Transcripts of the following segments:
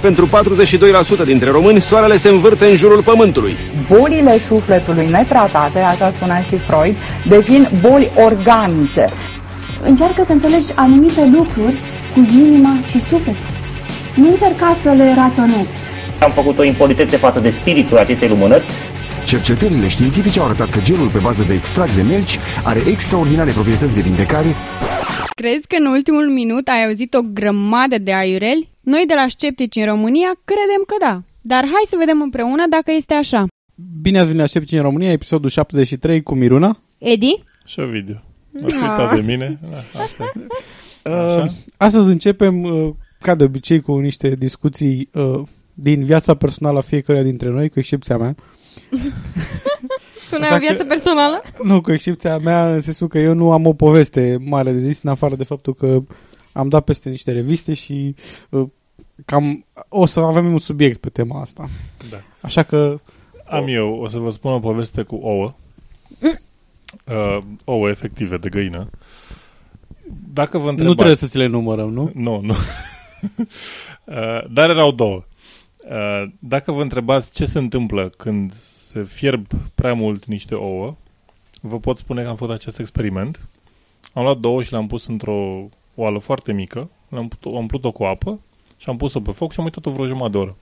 Pentru 42% dintre români, soarele se învârte în jurul pământului. Bolile sufletului netratate, așa spunea și Freud, devin boli organice. Încearcă să înțelegi anumite lucruri cu inima și sufletul. Nu încerca să le raționezi. Am făcut o impolitețe față de spiritul acestei lumânări. Cercetările științifice au arătat că gelul pe bază de extract de melci are extraordinare proprietăți de vindecare. Crezi că în ultimul minut ai auzit o grămadă de aiureli? Noi de la Sceptici în România credem că da. Dar hai să vedem împreună dacă este așa. Bine ați venit la Sceptici în România, episodul 73 cu Miruna. Edi? Și Ovidiu. Ați uitat de mine? Da, asta e. Uh, astăzi începem, uh, ca de obicei, cu niște discuții uh, din viața personală a fiecăruia dintre noi, cu excepția mea. Tu nu ai o viață personală? Nu, cu excepția mea, în sensul că eu nu am o poveste mare de zis, în afară de faptul că am dat peste niște reviste și uh, cam o să avem un subiect pe tema asta. Da. Așa că... Am eu, o să vă spun o poveste cu ouă. Uh, ouă efective de găină. Dacă vă întrebați... Nu trebuie să ți le numărăm, nu? Nu, nu. uh, dar erau două. Uh, dacă vă întrebați ce se întâmplă când se fierb prea mult niște ouă, vă pot spune că am făcut acest experiment. Am luat două și le-am pus într-o oală foarte mică, le-am put- am umplut-o cu apă și am pus-o pe foc și am uitat-o vreo jumătate de oră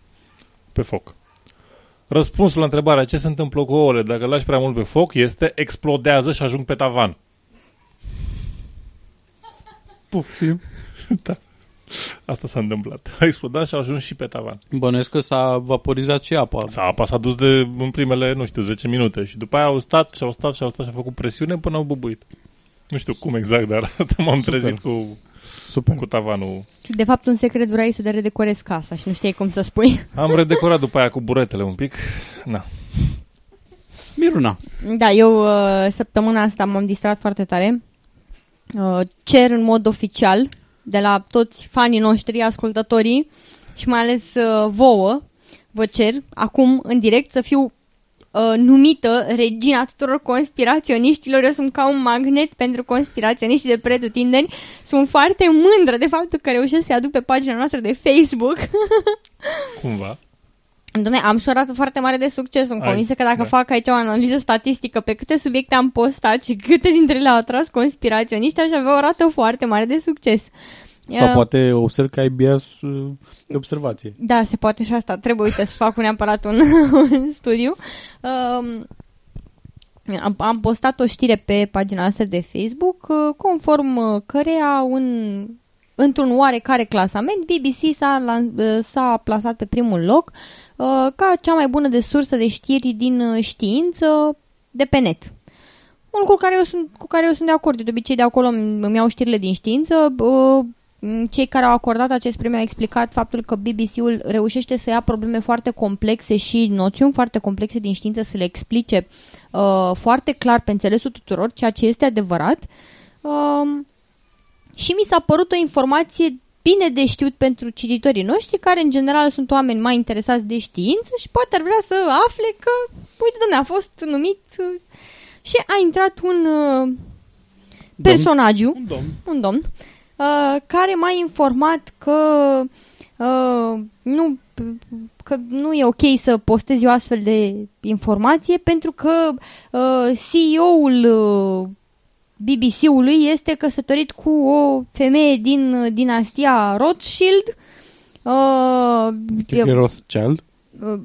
pe foc. Răspunsul la întrebarea ce se întâmplă cu ouăle dacă le lași prea mult pe foc este explodează și ajung pe tavan. Puftim. da. Asta s-a întâmplat. A explodat și a ajuns și pe tavan. Bănuiesc că s-a vaporizat și apa. S-a, apa s-a dus de în primele, nu știu, 10 minute și după aia au stat și au stat și au stat și au făcut presiune până au bubuit. Nu știu cum exact, dar m-am Super. trezit cu, Super. cu tavanul. De fapt, un secret vrei să te redecorezi casa și nu știai cum să spui. Am redecorat după aia cu buretele un pic. Na. Miruna. Da, eu uh, săptămâna asta m-am distrat foarte tare. Uh, cer în mod oficial de la toți fanii noștri, ascultătorii și mai ales uh, vouă, vă cer acum în direct să fiu uh, numită regina tuturor conspiraționiștilor. Eu sunt ca un magnet pentru conspiraționiști de pretutindeni. Sunt foarte mândră de faptul că reușesc să-i aduc pe pagina noastră de Facebook. Cumva. Dom'le, am și o rată foarte mare de succes. Sunt Ai, convinsă că dacă da. fac aici o analiză statistică pe câte subiecte am postat și câte dintre ele au atras conspiraționiști, aș avea o rată foarte mare de succes. Sau Uh, poate observ că ai bias uh, de observație. Da, se poate și asta. Trebuie, uite, să fac neapărat un, un studiu. Um, am, am postat o știre pe pagina noastră de Facebook, uh, conform uh, căreia un, într-un oarecare clasament, BBC s-a, lan- uh, s-a plasat pe primul loc uh, ca cea mai bună de sursă de știri din uh, știință de pe net. Un lucru care eu sunt, cu care eu sunt de acord. Eu de obicei de acolo îmi îmi iau știrile din știință. Uh, Cei care au acordat acest premiu au explicat faptul că BBC-ul reușește să ia probleme foarte complexe și noțiuni foarte complexe din știință să le explice uh, foarte clar pe înțelesul tuturor, ceea ce este adevărat. Um, și mi s-a părut o informație bine de știut pentru cititorii noștri, care în general sunt oameni mai interesați de știință și poate ar vrea să afle că, uite, domne, a fost numit uh, și a intrat un uh, personagiu, Un domn. un domn, uh, care m-a informat că uh, nu, că nu e ok să postezi o astfel de informație pentru că uh, CEO-ul uh, BBC-ului este căsătorit cu o femeie din uh, dinastia Rothschild. Uh, Cred că e Rothschild. uh,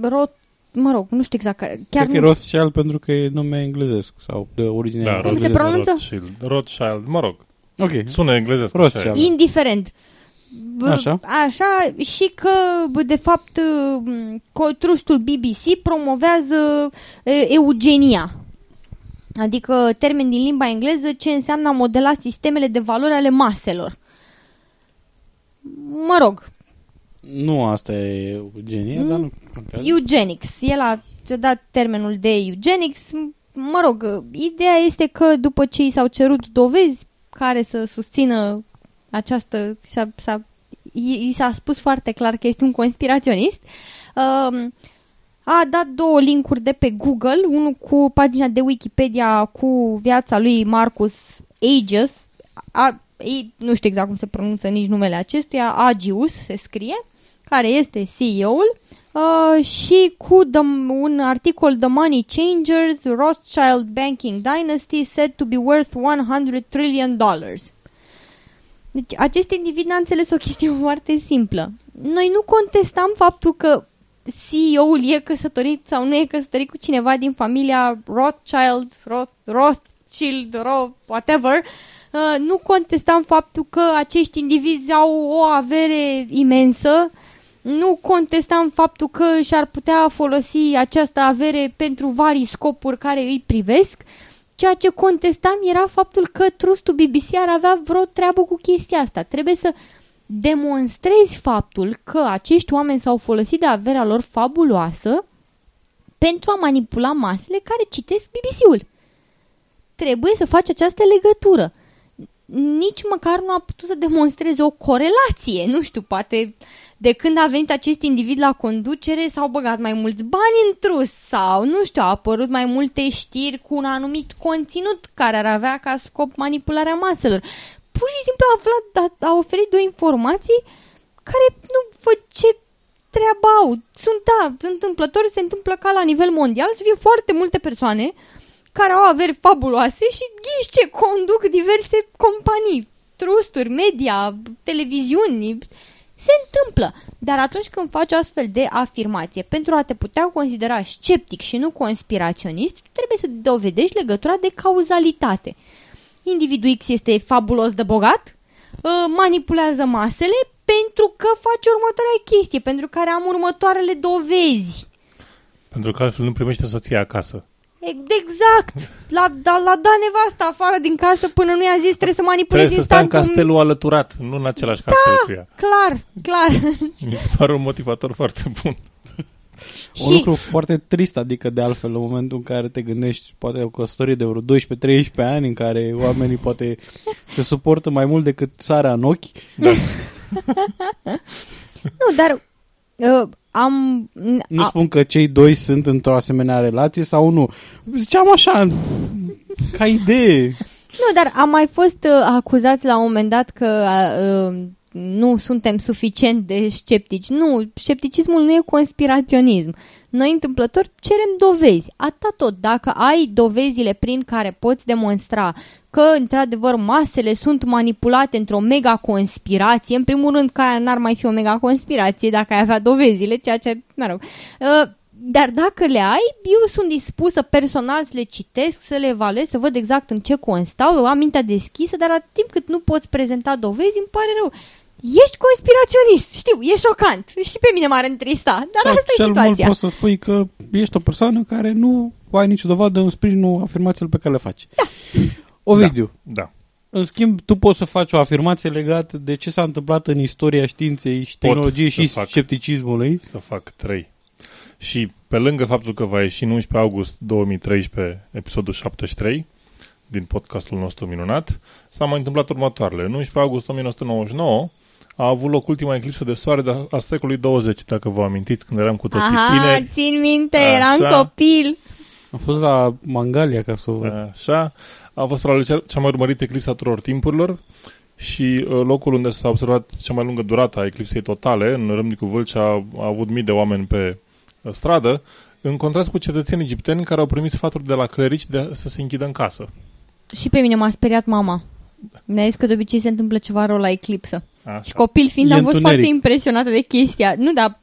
Roth, mă rog, nu știu exact. care- Chiar Cred că e nu, Rothschild pentru că e nume englezesc sau de origine Da, Cum se engleză. pronunță? Rothschild. Rothschild, mă rog. Ok. Sună englezesc. Rothschild. așa e. indiferent. B- Așa. Așa, și că, bă, de fapt, m, co- trustul BBC promovează e, eugenia. Adică termen din limba engleză ce înseamnă a modela sistemele de valori ale maselor. Mă rog, Nu asta e eugenie, dar nu contează. eugenics. El a dat termenul de eugenics. Mă rog, ideea este că după ce i s-au cerut dovezi care să susțină această... S-a, s-a, i, i s-a spus foarte clar că este un conspiraționist. Uh, a dat două linkuri de pe Google, unul cu pagina de Wikipedia cu viața lui Marcus Aegis, a, ei, nu știu exact cum se pronunță nici numele acestuia, Agius se scrie, care este CEO-ul, uh, și cu the, un articol The Money Changers, Rothschild Banking Dynasty said to be worth 100 trillion dollars. Deci acest individ n-a înțeles o chestiune foarte simplă. Noi nu contestam faptul că CEO-ul e căsătorit sau nu e căsătorit cu cineva din familia Rothschild, Roth, Rothschild, Roth, whatever, uh, nu contestam faptul că acești indivizi au o avere imensă, nu contestam faptul că și-ar putea folosi această avere pentru vari scopuri care îi privesc, ceea ce contestam era faptul că trustul BBC ar avea vreo treabă cu chestia asta. Trebuie să demonstrezi faptul că acești oameni s-au folosit de averea lor fabuloasă pentru a manipula masele care citesc BBC-ul. Trebuie să faci această legătură. Nici măcar nu a putut să demonstreze o corelație. Nu știu, poate de când a venit acest individ la conducere s-au băgat mai mulți bani în trus sau, nu știu, au apărut mai multe știri cu un anumit conținut care ar avea ca scop manipularea maselor pur și simplu a aflat, a, a oferit două informații care nu văd ce treaba au. Sunt, da, întâmplător, se întâmplă ca la nivel mondial să fie foarte multe persoane care au averi fabuloase și ghiși ce conduc diverse companii, trusturi, media, televiziuni. Se întâmplă. Dar atunci când faci astfel de afirmație, pentru a te putea considera sceptic și nu conspiraționist, trebuie să dovedești legătura de cauzalitate individul X este fabulos de bogat, uh, manipulează masele pentru că face următoarea chestie, pentru care am următoarele dovezi. Pentru că altfel nu primește soția acasă. Exact! La, da, la da nevasta afară din casă până nu i-a zis trebuie să manipulezi Trebuie să stai în castelul alăturat, nu în același da, castel cu ea. clar, clar. Mi se pare un motivator foarte bun. Un lucru foarte trist, adică de altfel, în momentul în care te gândești, poate o căsătorie de vreo 12-13 ani, în care oamenii poate se suportă mai mult decât sarea în ochi. Da. nu, dar uh, am... Nu a... spun că cei doi sunt într-o asemenea relație sau nu. Ziceam așa, ca idee. Nu, dar am mai fost uh, acuzați la un moment dat că uh, nu suntem suficient de sceptici. Nu, scepticismul nu e conspiraționism. Noi întâmplător cerem dovezi. Atât tot. Dacă ai dovezile prin care poți demonstra că, într-adevăr, masele sunt manipulate într-o mega conspirație, în primul rând că aia n-ar mai fi o mega conspirație dacă ai avea dovezile, ceea ce, mă rog, uh, dar dacă le ai, eu sunt dispusă personal să le citesc, să le evaluez, să văd exact în ce constau, am mintea deschisă, dar atât timp cât nu poți prezenta dovezi, îmi pare rău. Ești conspiraționist, știu, e șocant. Și pe mine m-ar întrista, dar Sau asta cel e situația. mult poți să spui că ești o persoană care nu ai nicio dovadă în sprijinul afirmațiilor pe care le faci. Da. Ovidiu. Da. da. În schimb, tu poți să faci o afirmație legată de ce s-a întâmplat în istoria științei și tehnologiei și fac, scepticismului. Să fac trei. Și pe lângă faptul că va ieși în 11 august 2013 episodul 73 din podcastul nostru minunat, s-a mai întâmplat următoarele. În 11 august 1999 a avut loc ultima eclipsă de soare de a secolului 20, dacă vă amintiți, când eram cu toții Aha, tineri. țin minte, Așa. eram copil. Am fost la Mangalia ca să o văd. Așa. A fost probabil cea, cea mai urmărită eclipsă a tuturor timpurilor și uh, locul unde s-a observat cea mai lungă durată a eclipsei totale, în Râmnicu Vâlcea, a, a avut mii de oameni pe uh, stradă, în contrast cu cetățenii egipteni care au primit sfaturi de la clerici de să se închidă în casă. Și pe mine m-a speriat mama. Mi-a zis că de obicei se întâmplă ceva rău la eclipsă. Așa. Și copil fiind e am fost întuneric. foarte impresionată de chestia. Nu, dar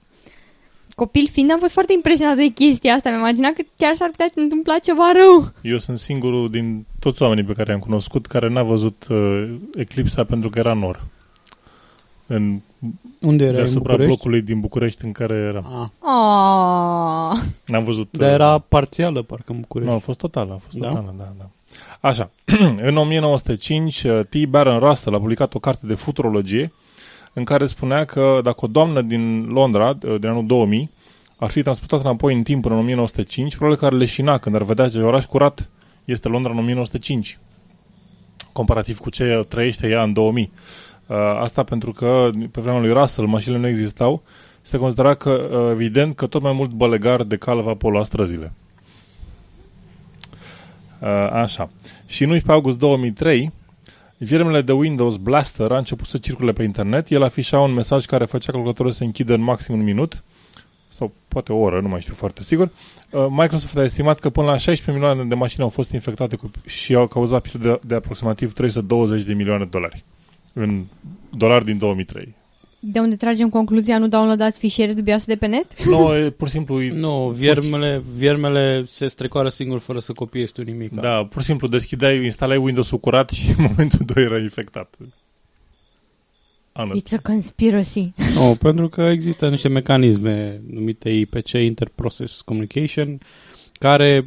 copil fiind am fost foarte impresionată de chestia asta. Mi-am imaginat că chiar s-ar putea întâmpla ceva rău. Eu sunt singurul din toți oamenii pe care i-am cunoscut care n-a văzut uh, eclipsa pentru că era nor. În, Unde era? Deasupra în blocului din București în care era. Ah. Oh. N-am văzut... Dar era parțială, parcă în București. Nu, a fost totală, a fost da? totală, da, da. Așa, în 1905, uh, T. Baron Russell a publicat o carte de futurologie în care spunea că dacă o doamnă din Londra, uh, din anul 2000, ar fi transportat înapoi în timp în 1905, probabil că ar leșina când ar vedea ce oraș curat este Londra în 1905, comparativ cu ce trăiește ea în 2000. Uh, asta pentru că pe vremea lui Russell mașinile nu existau, se considera că, uh, evident, că tot mai mult bălegar de cal va polua străzile. Uh, așa. Și în 11 august 2003, Virmele de Windows Blaster a început să circule pe internet. El afișa un mesaj care făcea calculatorul să închidă în maxim un minut sau poate o oră, nu mai știu foarte sigur. Uh, Microsoft a estimat că până la 16 milioane de mașini au fost infectate cu, și au cauzat pierderi de, de aproximativ 320 de milioane de dolari în dolari din 2003. De unde tragem concluzia, nu downloadați fișiere dubioase de pe net? Nu, e, pur și simplu... e- Nu, viermele, viermele se strecoară singur fără să copiezi tu nimic. Da, pur și simplu deschideai, instalai Windows-ul curat și în momentul 2 era infectat. Honest. It's a conspiracy. Nu, pentru că există niște mecanisme numite IPC, Interprocess Communication, care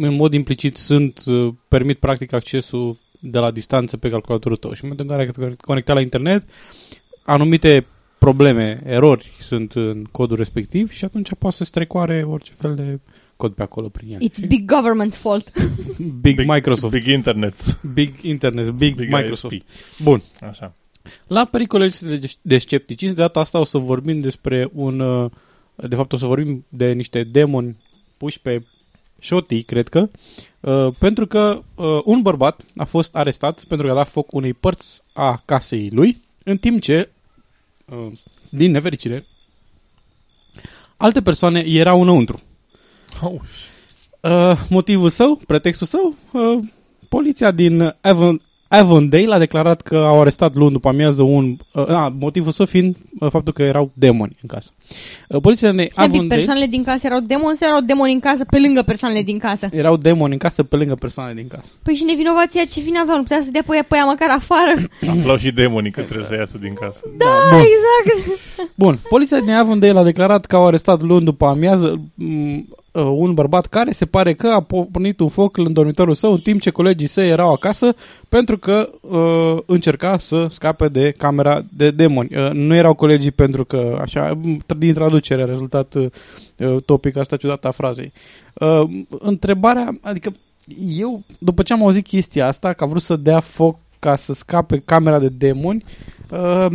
în mod implicit sunt, uh, permit practic accesul de la distanță pe calculatorul tău. Și în momentul în care te conectat la internet, anumite probleme, erori sunt în codul respectiv și atunci poate să strecoare orice fel de cod pe acolo prin el. It's big government's fault. Big, Microsoft. Big Internet. Big Internet, Big, Big Microsoft. ISP. Bun. Așa. La pericole de, de scepticism, de data asta o să vorbim despre un... uh, De fapt, o să vorbim de niște demoni puși pe șotii, cred că, uh, pentru că uh, un bărbat a fost arestat pentru că a dat foc unei părți a casei lui, în timp ce, uh, din nefericire, alte persoane erau înăuntru. Oh, Uh, motivul său, pretextul său, uh, poliția din Avon, Avondale a declarat că au arestat luni după amiază un... Uh, a, motivul său fiind uh, faptul că erau demoni în casă. Uh, poliția din Să Avondale... persoanele din casă erau demoni sau erau demoni în casă pe lângă persoanele din casă? Erau demoni în casă pe lângă persoanele din casă. Păi și nevinovația ce vine aveau? Nu putea să dea pe ea, pe ea măcar afară? Aflau și demonii că trebuie să iasă din casă. Da, Bun. exact. Bun, poliția din Avondale a declarat că au arestat luni după amiază m, uh, un bărbat care se pare că a pornit un foc în dormitorul său în timp ce colegii săi erau acasă pentru că uh, încerca să scape de camera de demoni. Uh, nu erau colegii pentru că, așa, m, din traducere a rezultat uh, uh, topic asta ciudată a frazei. Uh, întrebarea, adică eu, după ce am auzit chestia asta, că a vrut să dea foc ca să scape camera de demoni, uh,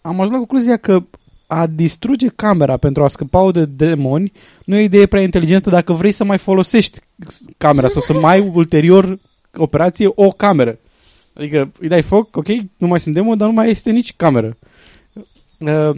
am ajuns la concluzia că a distruge camera pentru a scăpa de demoni nu e o idee prea inteligentă dacă vrei să mai folosești camera sau să mai ai ulterior operație o cameră. Adică îi dai foc, ok, nu mai sunt demoni, dar nu mai este nici cameră. Uh,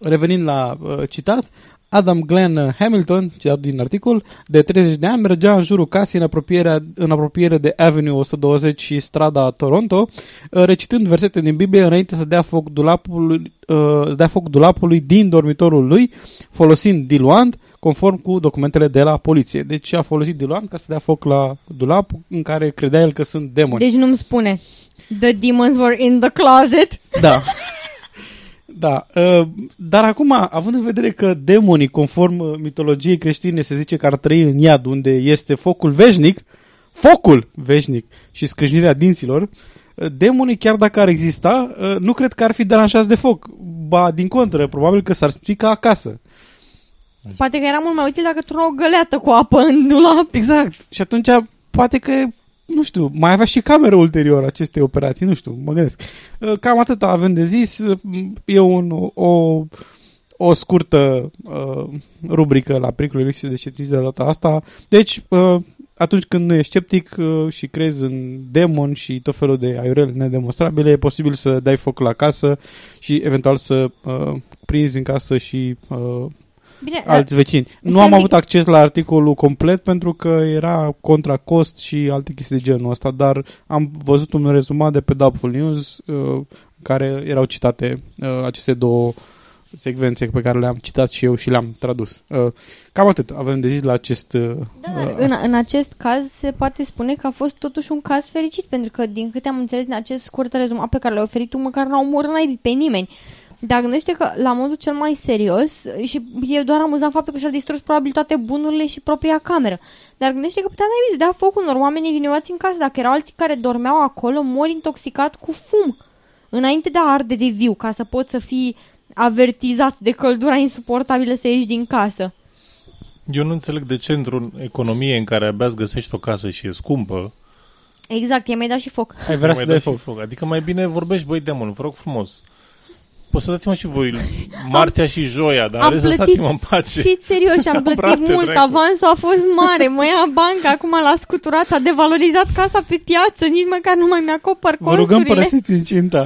revenind la uh, citat, Adam Glenn Hamilton, citat din articol, de 30 de ani, mergea în jurul casei în apropiere, în apropiere de Avenue 120 și strada Toronto, uh, recitând versete din Biblie înainte să dea foc dulapului, uh, să dea foc dulapului din dormitorul lui, folosind diluant, conform cu documentele de la poliție. Deci a folosit diluant ca să dea foc la dulap în care credea el că sunt demoni. Deci nu-mi spune. The demons were in the closet. Da. Da, uh, dar acum, având în vedere că demonii, conform uh, mitologiei creștine, se zice că ar trăi în iad, unde este focul veșnic, focul veșnic și scrâșnirea dinților, uh, demonii, chiar dacă ar exista, uh, nu cred că ar fi deranjați de foc. Ba, din contră, probabil că s-ar strica acasă. Poate că era mult mai util dacă tu o găleată cu apă în dulap. Exact. Și atunci, poate că, nu știu, mai avea și cameră ulterior acestei operații, nu știu, mă gândesc. Uh, Cam atât avem de zis. Uh, E un, o, o scurtă uh, rubrică la pericolul lipsii de scepticism de data asta. Deci, uh, atunci când nu ești sceptic uh, și crezi în demon și tot felul de aiurele nedemonstrabile, e posibil să dai foc la casă și eventual să uh, prinzi în casă și uh, Bine, alți vecini. Nu stai am un avut pic. acces la articolul complet pentru că era contra cost și alte chestii de genul ăsta, dar am văzut un rezumat de pe Doubtful News uh, care erau citate uh, aceste două secvențe pe care le-am citat și eu și le-am tradus. Uh, cam atât avem de zis la acest... Uh, Da, dar în, în acest caz se poate spune că a fost totuși un caz fericit, pentru că din câte am înțeles din acest scurt rezumat pe care l-ai oferit tu, măcar n-au omorât naibii pe nimeni. Dar gândește că la modul cel mai serios și e doar amuzant faptul că și-a distrus probabil toate bunurile și propria cameră. Dar gândește că putea naibii să dea foc unor oameni vinovați în casă dacă erau alții care dormeau acolo mori intoxicat cu fum înainte de a arde de viu ca să poți să fii avertizat de căldura insuportabilă să ieși din casă. Eu nu înțeleg de ce într-o economie în care abia îți găsești o casă și e scumpă, Exact, i-ai mai dat și foc. Ai vrea mai să dai dai și foc. Adică mai bine vorbești, băi, demon, vă rog frumos. Poți să dați-mă și voi marțea și joia, dar Am rest lăsați-mă în pace. Fiți serios, am plătit Brate, mult, dracu. avansul a fost mare, mă ia banca, acum l-a scuturat, s-a devalorizat casa pe piață, nici măcar nu mai mi-acopăr Vă rugăm costurile. părăsiți incinta.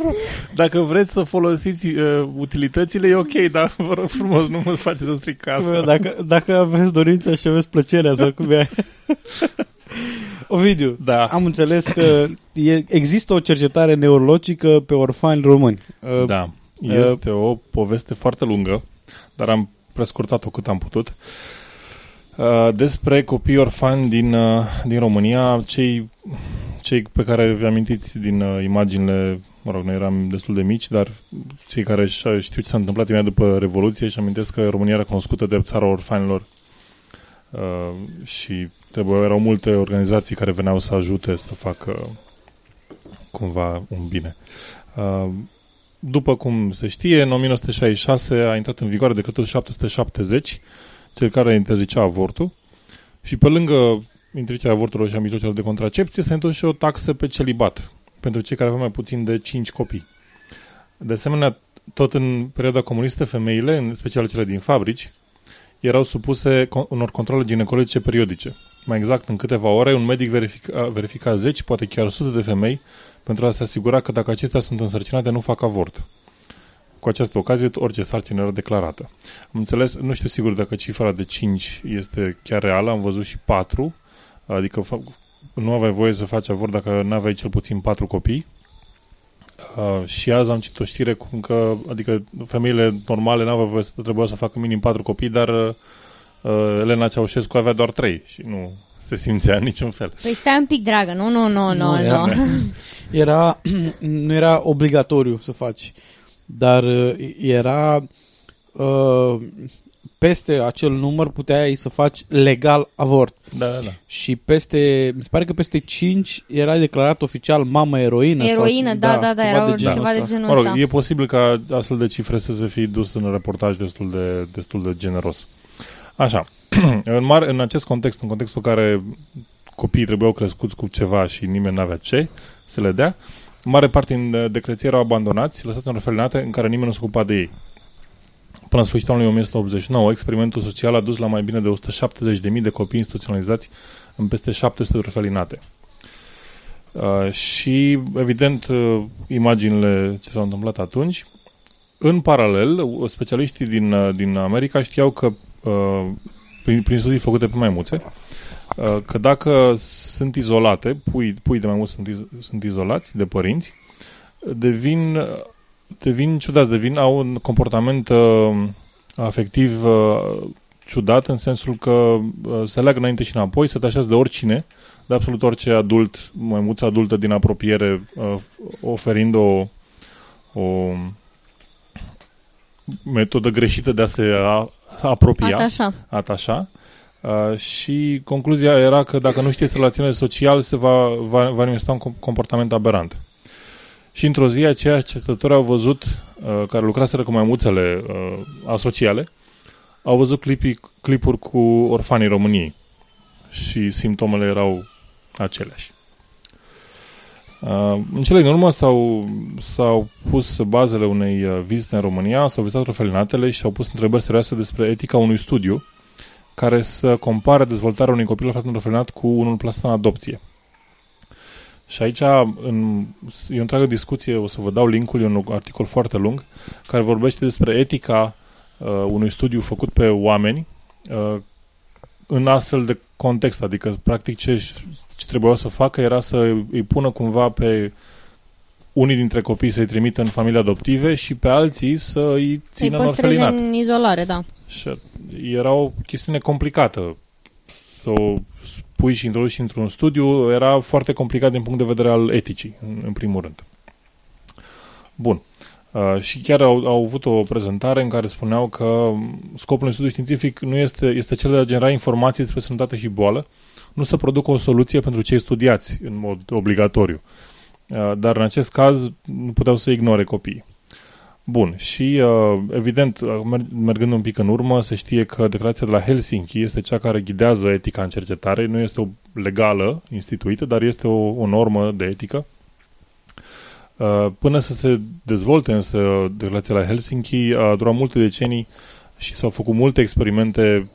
Dacă vreți să folosiți uh, utilitățile, e ok, dar vă rog frumos, nu mă faceți să stric casa. Bă, dacă, dacă aveți dorința și aveți plăcerea să cum e. Ovidiu, Da. am înțeles că e, există o cercetare neurologică pe orfani români. Uh, Da, este o poveste foarte lungă, dar am prescurtat-o cât am putut. Uh, Despre copii orfani din, uh, din România, cei, cei pe care vi amintiți din uh, imaginile, mă rog, noi eram destul de mici, dar cei care ș- știu ce s-a întâmplat imediat după Revoluție și amintesc că România era cunoscută de țara orfanilor uh, și trebuie, erau multe organizații care veneau să ajute să facă cumva un bine. Uh, după cum se știe, în 1966 a intrat în vigoare decretul 770, cel care interzicea avortul, și pe lângă interzicerea avorturilor și a mijloacelor de contracepție, s-a introdus și o taxă pe celibat, pentru cei care aveau mai puțin de 5 copii. De asemenea, tot în perioada comunistă, femeile, în special cele din fabrici, erau supuse co- unor controle ginecologice periodice. Mai exact, în câteva ore, un medic verifica, verifica 10, poate chiar sute de femei, pentru a se asigura că dacă acestea sunt însărcinate, nu fac avort. Cu această ocazie, orice sarcină era declarată. Am înțeles, nu știu sigur dacă cifra de 5 este chiar reală, am văzut și 4, adică fa- nu aveai voie să faci avort dacă nu aveai cel puțin 4 copii. Uh, și azi am citit o știre cum că, adică femeile normale nu aveau voie să trebuia să facă minim 4 copii, dar uh, Elena Ceaușescu avea doar 3 și nu se simțea în niciun fel. Păi stai un pic, dragă, nu, nu, nu, nu, era, nu. era, nu era obligatoriu să faci, dar uh, era uh, peste acel număr puteai să faci legal avort. Da, da, da. Și peste, mi se pare că peste 5 era declarat oficial mamă eroină. Eroină, sau, da, da, da, era genul ceva de ăsta. genul Mă rog, ăsta. e posibil ca astfel de cifre să se fi dus în reportaj destul de, destul de generos. Așa, în, mare, în acest context, în contextul în care copiii trebuiau crescuți cu ceva și nimeni n-avea ce să le dea, în mare parte din decreție erau abandonați, lăsați în orfelinate în care nimeni nu se ocupa de ei. Până la sfârșitul anului 1989, experimentul social a dus la mai bine de 170.000 de copii instituționalizați în peste 700 de orfelinate. Uh, și, evident, uh, imaginile ce s-au întâmplat atunci. În paralel, uh, specialiștii din, uh, din America știau că, uh, prin, prin studii făcute pe maimuțe, uh, că dacă sunt izolate, pui, pui de maimuțe sunt, iz, sunt izolați de părinți, devin, uh, devin ciudați, devin, au un comportament uh, afectiv uh, ciudat în sensul că uh, se leagă înainte și înapoi, se tașează de oricine, de absolut orice adult, maimuță adultă din apropiere, uh, oferind o, o metodă greșită de a se a, apropia, Atașa. atașa. Uh, și concluzia era că dacă nu știe să relaționeze social, se va, va, va manifesta un com- comportament aberant. Și într-o zi, aceia cercetători au văzut, uh, care lucraseră cu maimuțele uh, asociale, au văzut clipii, clipuri cu orfanii României și simptomele erau aceleași. Uh, în cele din urmă s-au, s-au pus bazele unei uh, vizite în România, s-au vizitat orfelinatele și au pus întrebări serioase despre etica unui studiu care să compare dezvoltarea unui copil aflat în orfelinat cu unul plasat în adopție. Și aici în, e o întreagă discuție, o să vă dau linkul, e un articol foarte lung, care vorbește despre etica uh, unui studiu făcut pe oameni uh, în astfel de context, adică practic ce, ce trebuia să facă era să îi pună cumva pe unii dintre copii să-i trimită în familii adoptive și pe alții să îi Să-i țină în păstreze orfelinat. în izolare, da. Și era o chestiune complicată. Să o pui și introduci într-un studiu era foarte complicat din punct de vedere al eticii, în, în primul rând. Bun. Uh, și chiar au, au avut o prezentare în care spuneau că scopul unui studiu științific nu este, este cel de a genera informații despre sănătate și boală, nu să producă o soluție pentru cei studiați în mod obligatoriu. Uh, dar în acest caz nu puteau să ignore copiii. Bun, și uh, evident, uh, mergând un pic în urmă, se știe că declarația de la Helsinki este cea care ghidează etica în cercetare, nu este o legală instituită, dar este o, o normă de etică. Uh, până să se dezvolte însă declarația la Helsinki, a durat multe decenii și s-au făcut multe experimente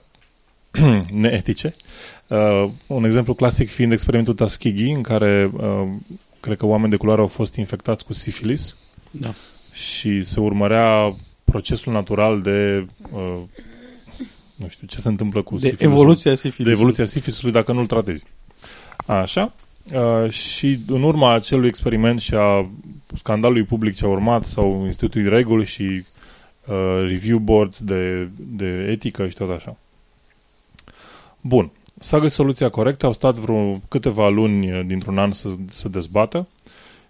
neetice. Uh, un exemplu clasic fiind experimentul Tuskegee, în care uh, cred că oameni de culoare au fost infectați cu sifilis. Da și se urmărea procesul natural de uh, nu știu, ce se întâmplă cu de sifilisul, evoluția sifilisului. De evoluția sifilisului dacă nu-l tratezi. Așa. Uh, și în urma acelui experiment și a scandalului public ce a urmat sau instituit reguli și uh, review boards de, de etică și tot așa. Bun. S-a găsit soluția corectă, au stat vreo câteva luni dintr-un an să, să dezbată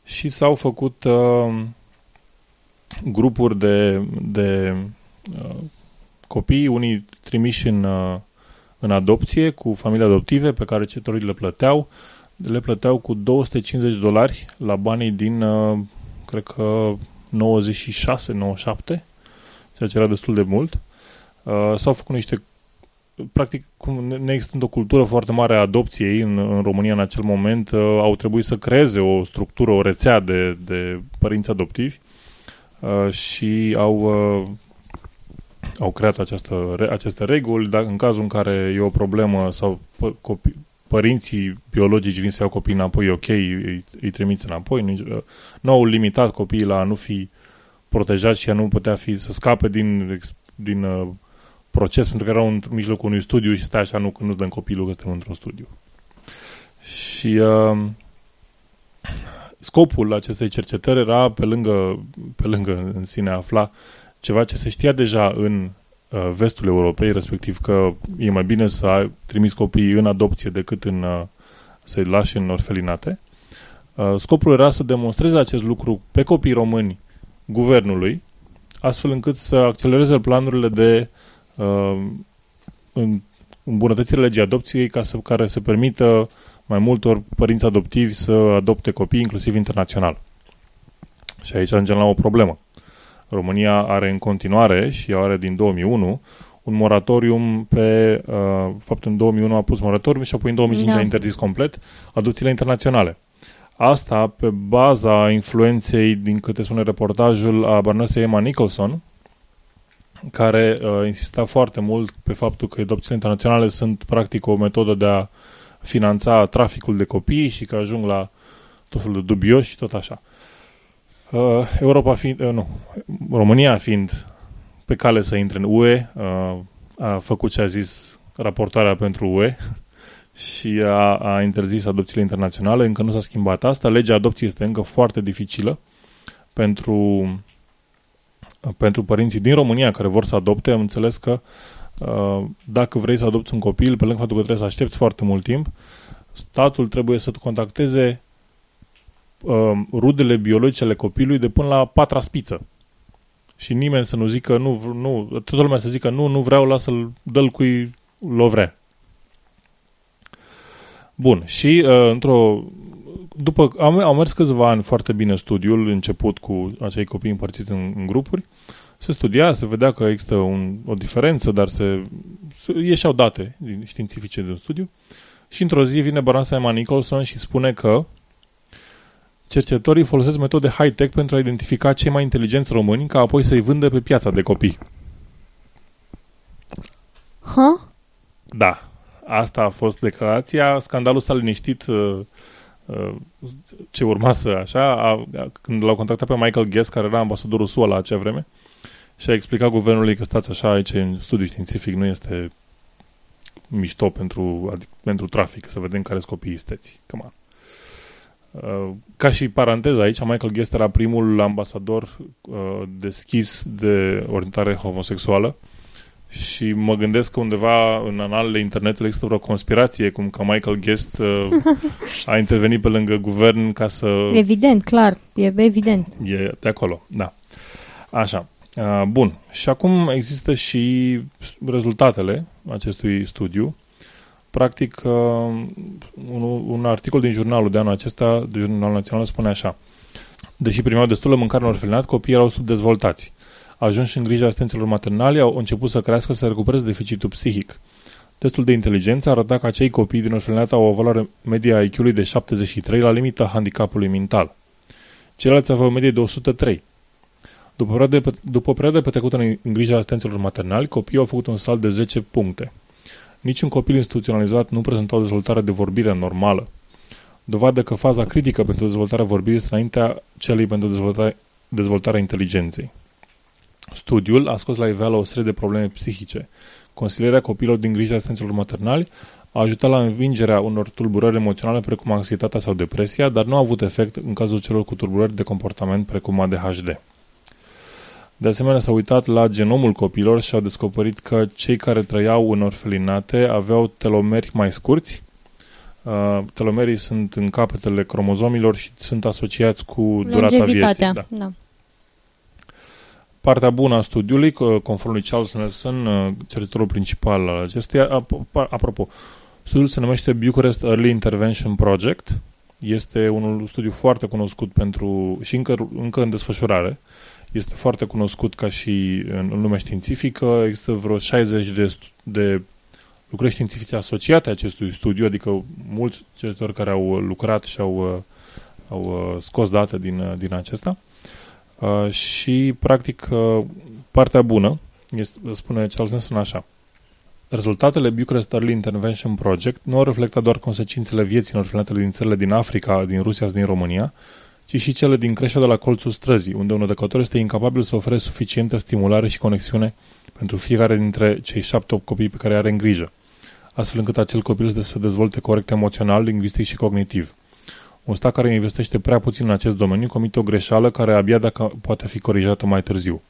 și s-au făcut uh, grupuri de, de uh, copii, unii trimiși în, uh, în adopție cu familii adoptive pe care cetătorii le plăteau. Le plăteau cu 250 de dolari la banii din, uh, cred că, 96-97, ceea ce era destul de mult. Uh, s-au făcut niște practic, neexistând o cultură foarte mare a adopției în, în România în acel moment, uh, au trebuit să creeze o structură, o rețea de, de părinți adoptivi Uh, și au, uh, au creat această, aceste reguli, dar în cazul în care e o problemă sau copii, părinții biologici vin să iau copiii înapoi, ok, îi, îi trimiți înapoi. Nu, uh, nu au limitat copiii la a nu fi protejați și a nu putea fi să scape din, din uh, proces, pentru că erau în mijlocul unui studiu și stai așa, nu, nu-ți dăm copilul că suntem într-un studiu. Și uh, scopul acestei cercetări era, pe lângă, pe lângă în sine afla ceva ce se știa deja în uh, vestul Europei, respectiv că e mai bine să ai trimis copiii în adopție decât în, uh, să-i lași în orfelinate. Uh, scopul era să demonstreze acest lucru pe copii români guvernului, astfel încât să accelereze planurile de uh, îmbunătățire legii adopției ca să, care să permită mai multor părinți adoptivi să adopte copii, inclusiv internațional. Și aici ajungem la o problemă. România are în continuare și are din 2001 un moratorium pe, uh, fapt în 2001 a pus moratorium și apoi în 2005 da. a interzis complet adopțiile internaționale. Asta pe baza influenței, din câte spune reportajul, a Barnesei Emma Nicholson, care uh, insista foarte mult pe faptul că adopțiile internaționale sunt practic o metodă de a finanța traficul de copii și că ajung la tot felul de dubioși și tot așa. Uh, Europa fiind, uh, nu, România fiind pe cale să intre în UE, uh, a făcut ce a zis raportarea pentru UE și a, a interzis adopțiile internaționale. Încă nu s-a schimbat asta. Legea adopției este încă foarte dificilă pentru, pentru părinții din România care vor să adopte. Am înțeles că Uh, dacă vrei să adopți un copil, pe lângă faptul că trebuie să aștepți foarte mult timp, statul trebuie să contacteze uh, rudele biologice ale copilului de până la patra spiță. Și nimeni să nu zică, nu, nu, toată lumea să zică, nu, nu vreau, lasă-l, dă-l cui l-o vrea. Bun, și uh, într-o după, am, am mers câțiva ani foarte bine studiul, început cu acei copii împărțiți în, în grupuri, se studia, se vedea că există un, o diferență, dar se, se ieșeau date științifice din studiu și într-o zi vine Baransa Emma Nicholson și spune că cercetătorii folosesc metode high-tech pentru a identifica cei mai inteligenți români ca apoi să-i vândă pe piața de copii. Ha? Da. Asta a fost declarația. Scandalul s-a liniștit uh, uh, ce urma să așa, a, a, când l-au contactat pe Michael Guest, care era ambasadorul SUA la acea vreme, și a explicat guvernului că stați așa aici în studiu științific, nu este mișto pentru, pentru trafic, să vedem care sunt copiii steți. Come on. Uh, ca și paranteză aici, Michael Guest era primul ambasador uh, deschis de orientare homosexuală și mă gândesc că undeva în analele internetului există vreo conspirație cum că Michael Guest uh, a intervenit pe lângă guvern ca să... Evident, clar, e evident. E de acolo, da. Așa. Uh, bun. Și acum există și rezultatele acestui studiu. Practic, uh, un, un articol din jurnalul de anul acesta, de Jurnalul Național, spune așa. Deși primeau destulă mâncare în orfelinat, copiii erau subdezvoltați. Ajunși în grija asistenților maternali, au început să crească să recupereze deficitul psihic. Testul de inteligență arăta că acei copii din orfelinat au o valoare medie a IQ-ului de 73 la limita handicapului mental. Ceilalți aveau o medie de 103. După o perioadă, după o perioadă petrecută în, în grija asistenților maternali, copiii au făcut un salt de 10 puncte. Niciun copil instituționalizat nu prezenta o dezvoltare de vorbire normală. Dovadă că faza critică pentru dezvoltarea vorbirii este înaintea celei pentru dezvoltare, dezvoltarea inteligenței. Studiul a scos la iveală o serie de probleme psihice. Consilierea copiilor din grija asistenților maternali a ajutat la învingerea unor tulburări emoționale precum anxietatea sau depresia, dar nu a avut efect în cazul celor cu tulburări de comportament precum ADHD. De asemenea, s-a uitat la genomul copilor și au descoperit că cei care trăiau în orfelinate aveau telomeri mai scurți. Uh, telomerii sunt în capetele cromozomilor și sunt asociați cu durata vieții. Da. da. Partea bună a studiului, conform lui Charles Nelson, uh, cercetătorul principal al acestuia, apropo, studiul se numește Bucharest Early Intervention Project, este un studiu foarte cunoscut pentru și încă, încă în desfășurare, este foarte cunoscut ca și în, în lumea științifică, există vreo 60 de, de lucrări științifice asociate acestui studiu, adică mulți cercetători care au lucrat și au, uh, au uh, scos date din, din acesta. Uh, și, practic, uh, partea bună, este, spune Charles Nelson așa, Rezultatele Bucharest Early Intervention Project nu au reflectat doar consecințele vieții în orfelinatele din țările din Africa, din Rusia și din România, ci și cele din creșa de la colțul străzii, unde un educator este incapabil să ofere suficientă stimulare și conexiune pentru fiecare dintre cei șapte-opt copii pe care are în grijă, astfel încât acel copil să se dezvolte corect emoțional, lingvistic și cognitiv. Un stat care investește prea puțin în acest domeniu comite o greșeală care abia dacă poate fi corijată mai târziu.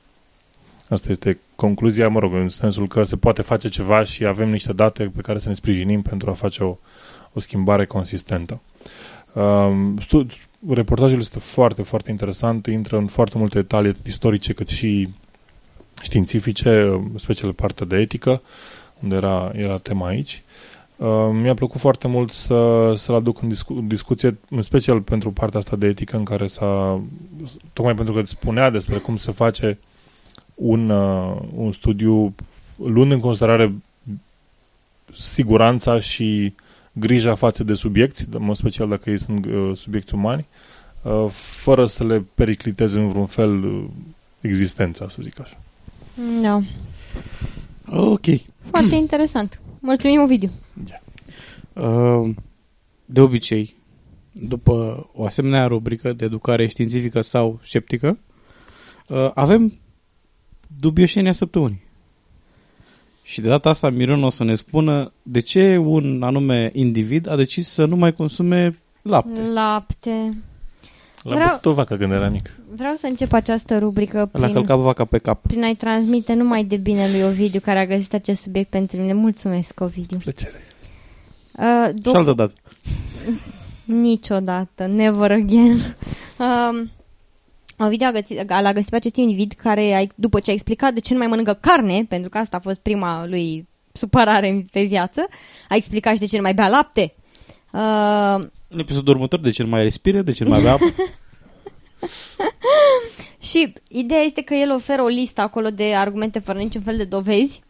Asta este concluzia, mă rog, în sensul că se poate face ceva și avem niște date pe care să ne sprijinim pentru a face o, o schimbare consistentă. Um, stud, reportajul este foarte, foarte interesant, intră în foarte multe detalii atât istorice cât și științifice, special partea de etică, unde era, era tema aici. Uh, mi-a plăcut foarte mult să, să-l aduc în discu- discuție, în special pentru partea asta de etică în care s-a, tocmai pentru că spunea despre cum se face un, uh, un studiu luând în considerare siguranța și grija față de subiecti, în special dacă ei sunt uh, subiecti umani, uh, fără să le pericliteze în vreun fel uh, existența, să zic așa. Da. Ok. Foarte interesant. Mulțumim, Ovidiu. Uh, de obicei, după o asemenea rubrică de educare științifică sau sceptică, uh, avem dubioșenia săptămânii. Și de data asta Miron o să ne spună de ce un anume individ a decis să nu mai consume lapte. Lapte. L-am vreau, o vacă când era mic. Vreau să încep această rubrică prin, L-a călcat vaca pe cap. prin a-i transmite numai de bine lui Ovidiu, care a găsit acest subiect pentru mine. Mulțumesc, Ovidiu. Plăcere. Uh, do- și altă dată. Niciodată. Never again. Uh, Ovidiu a găsit, l-a găsit pe acest individ care, după ce a explicat de ce nu mai mănâncă carne, pentru că asta a fost prima lui supărare pe viață, a explicat și de ce nu mai bea lapte. Uh, în episodul următor, de ce nu mai respiră, de ce nu mai bea apă. și ideea este că el oferă o listă acolo de argumente fără niciun fel de dovezi.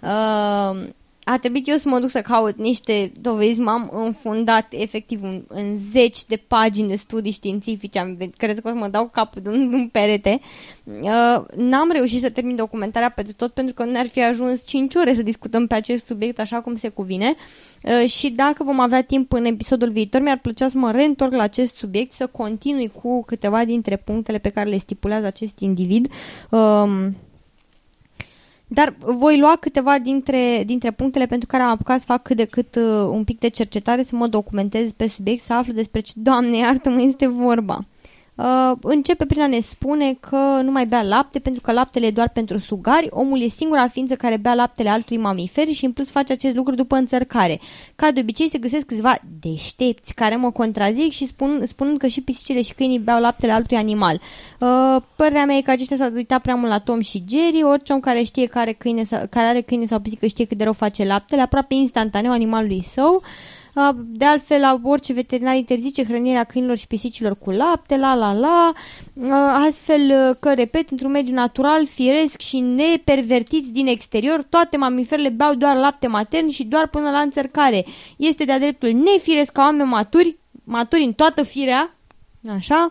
Uh, a trebuit eu să mă duc să caut niște dovezi, m-am înfundat efectiv în, în zeci de pagini de studii științifice, am crezut că o să mă dau capul de un, un perete. Uh, n-am reușit să termin documentarea pe tot pentru că ne-ar fi ajuns 5 ore să discutăm pe acest subiect așa cum se cuvine uh, și dacă vom avea timp în episodul viitor, mi-ar plăcea să mă reîntorc la acest subiect, să continui cu câteva dintre punctele pe care le stipulează acest individ. Uh, dar voi lua câteva dintre, dintre punctele pentru care am apucat să fac cât de cât uh, un pic de cercetare, să mă documentez pe subiect, să aflu despre ce, Doamne iartă-mă, este vorba. Uh, începe prin a ne spune că nu mai bea lapte pentru că laptele e doar pentru sugari. Omul e singura ființă care bea laptele altui mamiferi și în plus face acest lucru după înțărcare. Ca de obicei se găsesc câțiva deștepți care mă contrazic și spun, spunând că și pisicile și câinii beau laptele altui animal. Uh, părerea mea e că aceștia s-au uitat prea mult la Tom și Jerry. Orice om care știe care, câine, care are câine sau pisică știe cât de rău face laptele, aproape instantaneu animalului său. Uh, De altfel, la orice veterinar interzice hrănirea câinilor și pisicilor cu lapte, la la la, Uh, astfel uh, că, repet, într-un mediu natural, firesc și nepervertit din exterior, toate mamiferele beau doar lapte matern și doar până la înțărcare. Este de-a dreptul nefiresc ca oameni maturi, maturi în toată firea, așa,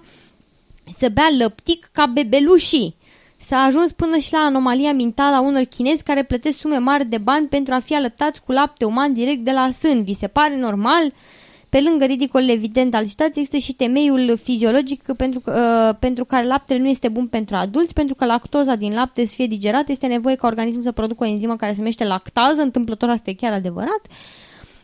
să bea lăptic ca bebelușii. S-a ajuns până și la anomalia mentală a unor chinezi care plătesc sume mari de bani pentru a fi alăptați cu lapte uman direct de la sân. Vi se pare normal? Pe lângă ridicolul evident al situației, există și temeiul fiziologic pentru, că, uh, pentru care laptele nu este bun pentru adulți, pentru că lactoza din lapte să fie digerată, este nevoie ca organismul să producă o enzimă care se numește lactază, întâmplător asta e chiar adevărat.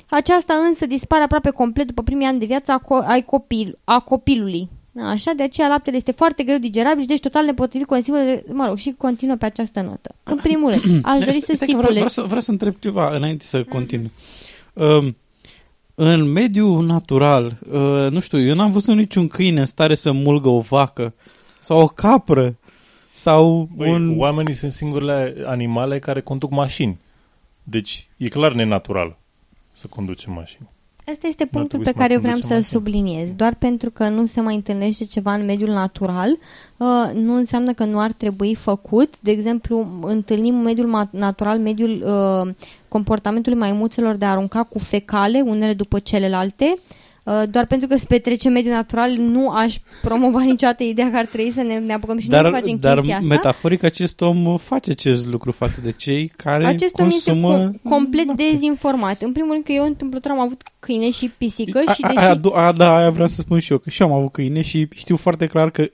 Aceasta însă dispare aproape complet după primii ani de viață a, co- ai copil, a copilului. Așa, de aceea laptele este foarte greu digerabil și deci total nepotrivit cu enzimele, mă rog, și continuă pe această notă. În primul rând, aș dori să Stai că vreau, stipulez. vreau, să, vreau să întreb ceva înainte să continui. Um, în mediul natural, uh, nu știu, eu n-am văzut niciun câine în stare să mulgă o vacă sau o capră sau Băi, un... Oamenii sunt singurele animale care conduc mașini. Deci e clar nenatural să conducem mașini. Asta este punctul trebui pe să mai care eu vreau conducem să-l mașini. subliniez. Doar pentru că nu se mai întâlnește ceva în mediul natural, uh, nu înseamnă că nu ar trebui făcut. De exemplu, întâlnim în mediul ma- natural, mediul uh, comportamentului maimuțelor de a arunca cu fecale unele după celelalte. Uh, doar pentru că se petrece în mediul natural, nu aș promova niciodată ideea că ar trebui să ne, ne apucăm și noi să Dar, facem dar chestia asta. metaforic acest om face acest lucru față de cei care Acest om este consumă... com- complet dezinformat. În primul rând că eu întâmplător am avut câine și pisică și a, deși... a, a, a, da, aia vreau să spun și eu, că și eu am avut câine și știu foarte clar că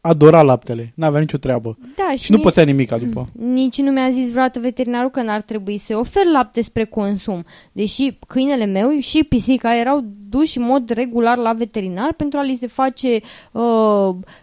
adora laptele, n-avea nicio treabă. Da, Și nu mie- pățea nimica după. Nici nu mi-a zis vreodată veterinarul că n-ar trebui să ofer lapte spre consum. Deși câinele meu și pisica erau duși în mod regular la veterinar pentru a li se face uh,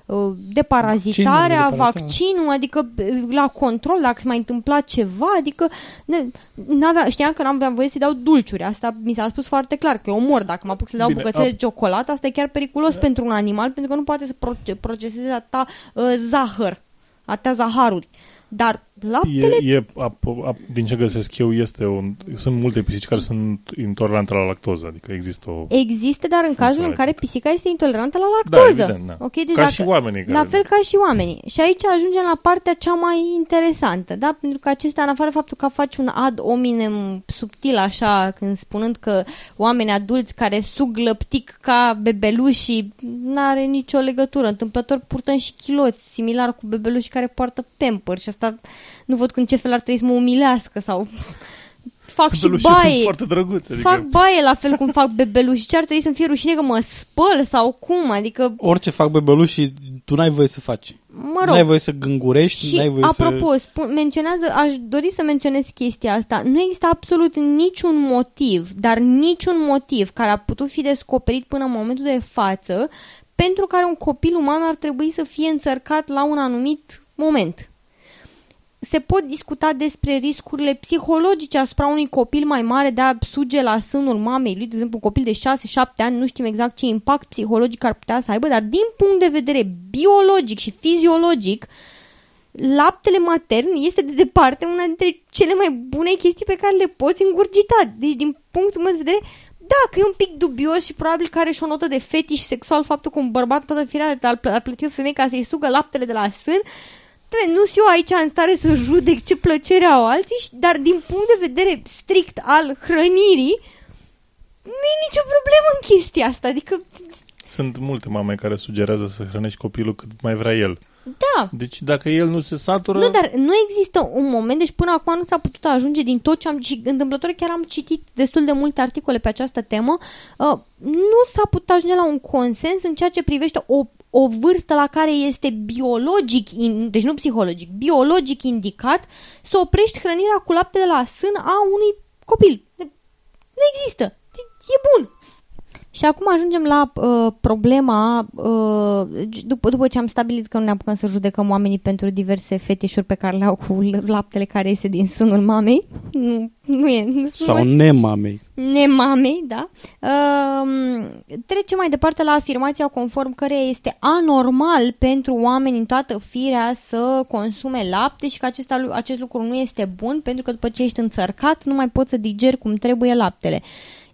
uh, deparazitarea, Vaccinul, deparazitarea. vaccinul, adică uh, la control dacă se mai întâmpla ceva, adică ne, n-avea, știam că n-aveam voie să-i dau dulciuri. Asta mi s-a spus foarte clar, că eu mor dacă mă apuc să le dau Bine, bucățele a- de ciocolată, asta e chiar periculos pentru un animal, pentru că nu poate să proce- proceseze atâta uh, zahăr, atâtea zaharuri. Dar laptele E, e, ap, ap, din ce găsesc eu, este un, sunt multe pisici care sunt intolerante la lactoză, adică există o... Există, dar în cazul în care pisica este intolerantă la Da, lactoză. evident, da. Ok, deci Ca dacă, și oamenii care- La fel ca și oamenii. Și aici ajungem la partea cea mai interesantă, da? Pentru că acesta, în afară de faptul că faci un ad hominem subtil, așa, când spunând că oameni adulți care sug lăptic ca bebeluși, n-are nicio legătură. Întâmplător purtăm și chiloți, similar cu bebeluși care poartă pamper și asta nu văd în ce fel ar trebui să mă umilească sau fac și Bebelușii baie. sunt foarte drăguți, adică- Fac baie la fel cum fac bebeluși. Ce ar trebui să-mi fie rușine că mă spăl sau cum? Adică, Orice fac bebeluși, tu n-ai voie să faci. mă rog. N-ai voie să gângurești, Și n-ai voie apropo, să... spun, menționează, aș dori să menționez chestia asta. Nu există absolut niciun motiv, dar niciun motiv care a putut fi descoperit până în momentul de față pentru care un copil uman ar trebui să fie înțărcat la un anumit moment. Se pot discuta despre riscurile psihologice asupra unui copil mai mare de a suge la sânul mamei lui, de exemplu, un copil de 6-7 ani, nu știm exact ce impact psihologic ar putea să aibă, dar din punct de vedere biologic și fiziologic, laptele matern este de departe una dintre cele mai bune chestii pe care le poți îngurgita. Deci, din punctul meu de vedere, da, că e un pic dubios și probabil că are și o notă de fetiș sexual faptul că un bărbat toată firea ar, ar plăti o femeie ca să-i sugă laptele de la sân. Doamne, nu sunt eu aici în stare să judec ce plăcere au alții, și- dar din punct de vedere strict al hrănirii, nu e nicio problemă în chestia asta. Adică, Sunt multe mame care sugerează să hrănești copilul cât mai vrea el. Da, Deci dacă el nu se satură... Nu, dar nu există un moment, deci până acum nu s-a putut ajunge din tot ce am și întâmplător chiar am citit destul de multe articole pe această temă, uh, nu s-a putut ajunge la un consens în ceea ce privește o, o vârstă la care este biologic, in, deci nu psihologic, biologic indicat să oprești hrănirea cu lapte de la sân a unui copil. Nu există. E bun. Și acum ajungem la uh, problema, uh, după, după ce am stabilit că nu ne apucăm să judecăm oamenii pentru diverse fetișuri pe care le au cu laptele care iese din sânul mamei. Nu, nu e. Nu Sau nu, nemamei. nemamei, da. Uh, trecem mai departe la afirmația conform căreia este anormal pentru oameni în toată firea să consume lapte și că acesta, acest lucru nu este bun pentru că după ce ești înțărcat nu mai poți să digeri cum trebuie laptele.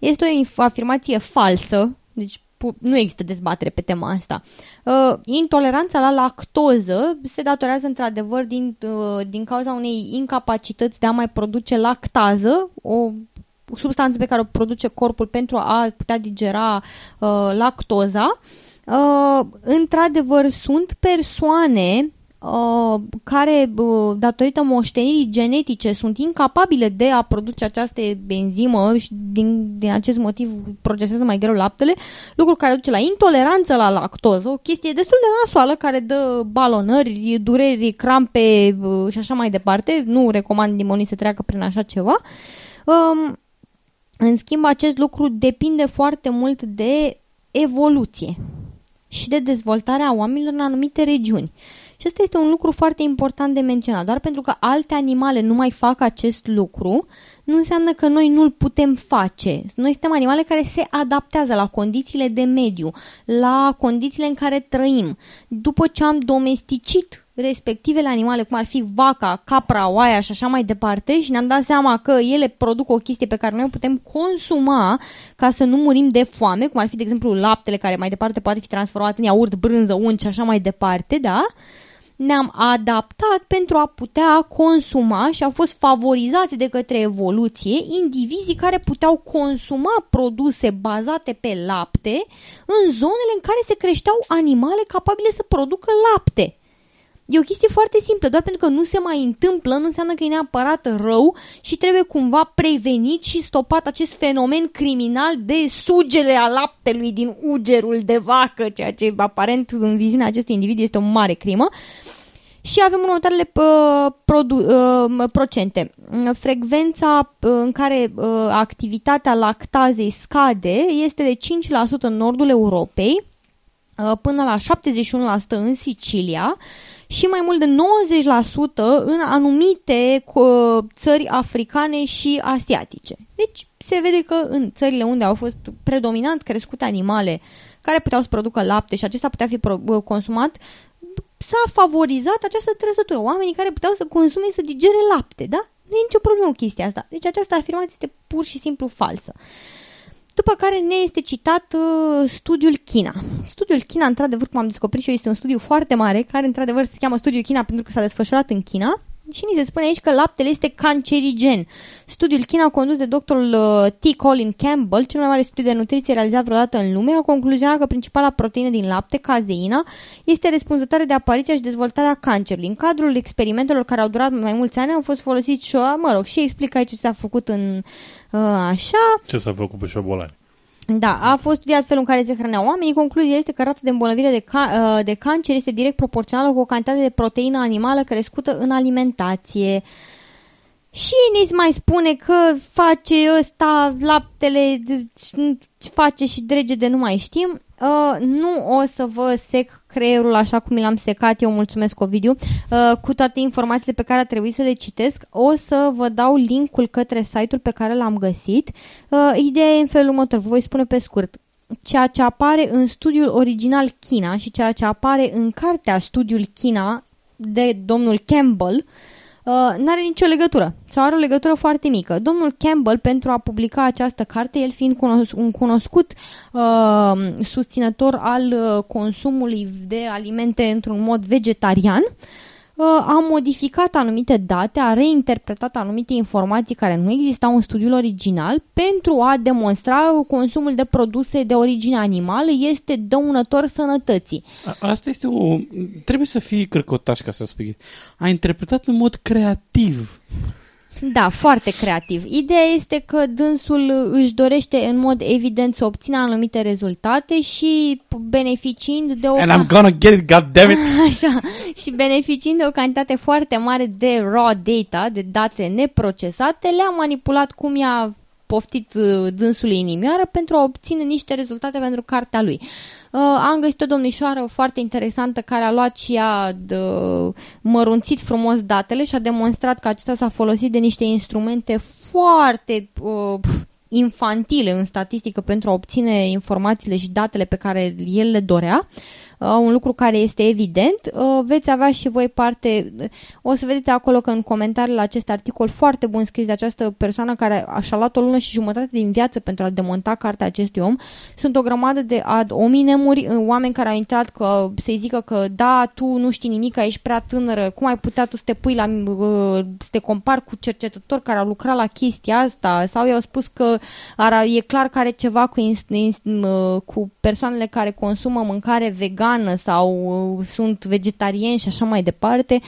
Este o inf- afirmație falsă, deci pu- nu există dezbatere pe tema asta. Uh, intoleranța la lactoză se datorează într-adevăr din, uh, din cauza unei incapacități de a mai produce lactază, o substanță pe care o produce corpul pentru a putea digera uh, lactoza. Uh, într-adevăr, sunt persoane uh, care, uh, datorită moștenirii genetice, sunt incapabile de a produce această benzimă și din, din acest motiv procesează mai greu laptele, lucru care duce la intoleranță la lactoză, o chestie destul de nasoală care dă balonări, dureri, crampe uh, și așa mai departe. Nu recomand nimănui să treacă prin așa ceva. Um, în schimb, acest lucru depinde foarte mult de evoluție și de dezvoltarea oamenilor în anumite regiuni. Și asta este un lucru foarte important de menționat. Doar pentru că alte animale nu mai fac acest lucru, nu înseamnă că noi nu-l putem face. Noi suntem animale care se adaptează la condițiile de mediu, la condițiile în care trăim. După ce am domesticit respectivele animale, cum ar fi vaca, capra, oaia și așa mai departe și ne-am dat seama că ele produc o chestie pe care noi o putem consuma ca să nu murim de foame, cum ar fi, de exemplu, laptele care mai departe poate fi transformat în iaurt, brânză, unt și așa mai departe, da? Ne-am adaptat pentru a putea consuma și au fost favorizați de către evoluție indivizii care puteau consuma produse bazate pe lapte în zonele în care se creșteau animale capabile să producă lapte. E o chestie foarte simplă, doar pentru că nu se mai întâmplă, nu înseamnă că e neapărat rău și trebuie cumva prevenit și stopat acest fenomen criminal de sugere a laptelui din ugerul de vacă, ceea ce aparent în viziunea acestui individ este o mare crimă. Și avem următoarele uh, produ- uh, procente. Frecvența uh, în care uh, activitatea lactazei scade este de 5% în nordul Europei, uh, până la 71% în Sicilia și mai mult de 90% în anumite țări africane și asiatice. Deci se vede că în țările unde au fost predominant crescute animale care puteau să producă lapte și acesta putea fi consumat, s-a favorizat această trăsătură. Oamenii care puteau să consume, să digere lapte, da? Nu e nicio problemă cu chestia asta. Deci această afirmație este pur și simplu falsă. După care ne este citat uh, studiul China. Studiul China, într-adevăr, cum am descoperit și eu, este un studiu foarte mare, care într-adevăr se cheamă studiul China pentru că s-a desfășurat în China și ni se spune aici că laptele este cancerigen. Studiul China condus de doctorul uh, T. Colin Campbell, cel mai mare studiu de nutriție realizat vreodată în lume, a concluzionat că principala proteină din lapte, cazeina, este răspunzătoare de apariția și dezvoltarea cancerului. În cadrul experimentelor care au durat mai mulți ani au fost folosiți și, mă rog, și explică aici ce s-a făcut în uh, așa. Ce s-a făcut pe șobolani? Da, a fost studiat felul în care se hrăneau oamenii. Concluzia este că rata de îmbolnăvire de, ca, uh, de cancer este direct proporțională cu o cantitate de proteină animală crescută în alimentație. Și ne mai spune că face ăsta laptele, face și drege de nu mai știm. Uh, nu o să vă sec creierul așa cum mi l-am secat, eu mulțumesc Ovidiu, uh, cu toate informațiile pe care a trebuit să le citesc. O să vă dau linkul către site-ul pe care l-am găsit. Uh, ideea e în felul următor, vă voi spune pe scurt. Ceea ce apare în studiul original China și ceea ce apare în cartea studiul China de domnul Campbell uh, uh, nu are nicio legătură sau are o legătură foarte mică. Domnul Campbell, pentru a publica această carte, el fiind cunos- un cunoscut uh, susținător al uh, consumului de alimente într-un mod vegetarian, uh, a modificat anumite date, a reinterpretat anumite informații care nu existau în studiul original pentru a demonstra că consumul de produse de origine animală este dăunător sănătății. A, asta este o... Trebuie să fii cărcotaș ca să spui. A interpretat în mod creativ. Da, foarte creativ. Ideea este că dânsul își dorește în mod evident să obțină anumite rezultate și beneficiind de o... And I'm gonna get it, goddammit! Așa, și beneficiind de o cantitate foarte mare de raw data, de date neprocesate, le-a manipulat cum i-a poftit uh, dânsul inimioară pentru a obține niște rezultate pentru cartea lui. Uh, am găsit o domnișoară foarte interesantă care a luat și a de, mărunțit frumos datele și a demonstrat că acesta s-a folosit de niște instrumente foarte uh, infantile în statistică pentru a obține informațiile și datele pe care el le dorea. Uh, un lucru care este evident. Uh, veți avea și voi parte, o să vedeți acolo că în comentariile la acest articol foarte bun scris de această persoană care și-a luat o lună și jumătate din viață pentru a demonta cartea acestui om. Sunt o grămadă de ad ominemuri, uh, oameni care au intrat că să-i zică că da, tu nu știi nimic, ești prea tânără, cum ai putea tu să te pui la, uh, să te compari cu cercetători care au lucrat la chestia asta sau i-au spus că ar, e clar că are ceva cu, ins, ins, uh, cu persoanele care consumă mâncare vegană sau uh, sunt vegetarieni și așa mai departe.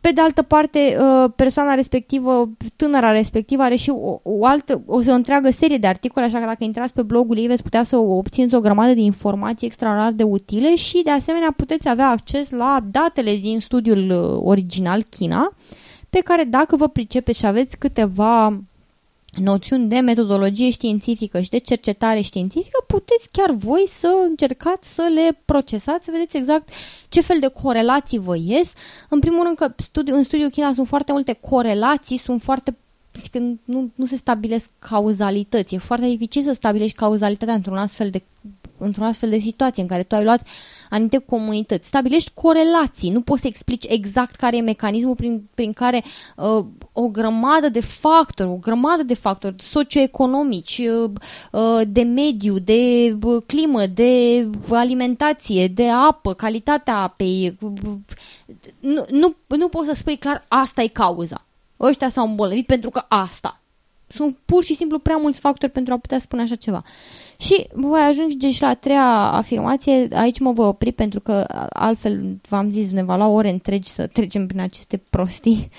Pe de altă parte, uh, persoana respectivă, tânăra respectivă, are și o, o altă, o, o întreagă serie de articole, așa că dacă intrați pe blogul ei veți putea să obțineți o grămadă de informații extraordinar de utile și de asemenea puteți avea acces la datele din studiul original China, pe care dacă vă pricepeți și aveți câteva noțiuni de metodologie științifică și de cercetare științifică, puteți chiar voi să încercați să le procesați, să vedeți exact ce fel de corelații vă ies. În primul rând că studiu, în studiul China sunt foarte multe corelații, sunt foarte când nu, nu se stabilesc cauzalități. E foarte dificil să stabilești cauzalitatea într-un astfel de într-o astfel de situație în care tu ai luat anumite comunități. Stabilești corelații, nu poți să explici exact care e mecanismul prin, prin care uh, o grămadă de factori, o grămadă de factori socioeconomici, uh, uh, de mediu, de uh, climă, de alimentație, de apă, calitatea apei. Uh, nu, nu, nu poți să spui clar asta e cauza. Ăștia s-au îmbolnăvit pentru că asta. Sunt pur și simplu prea mulți factori pentru a putea spune așa ceva. Și voi ajunge și la a treia afirmație, aici mă voi opri pentru că altfel v-am zis, ne va lua ore întregi să trecem prin aceste prostii.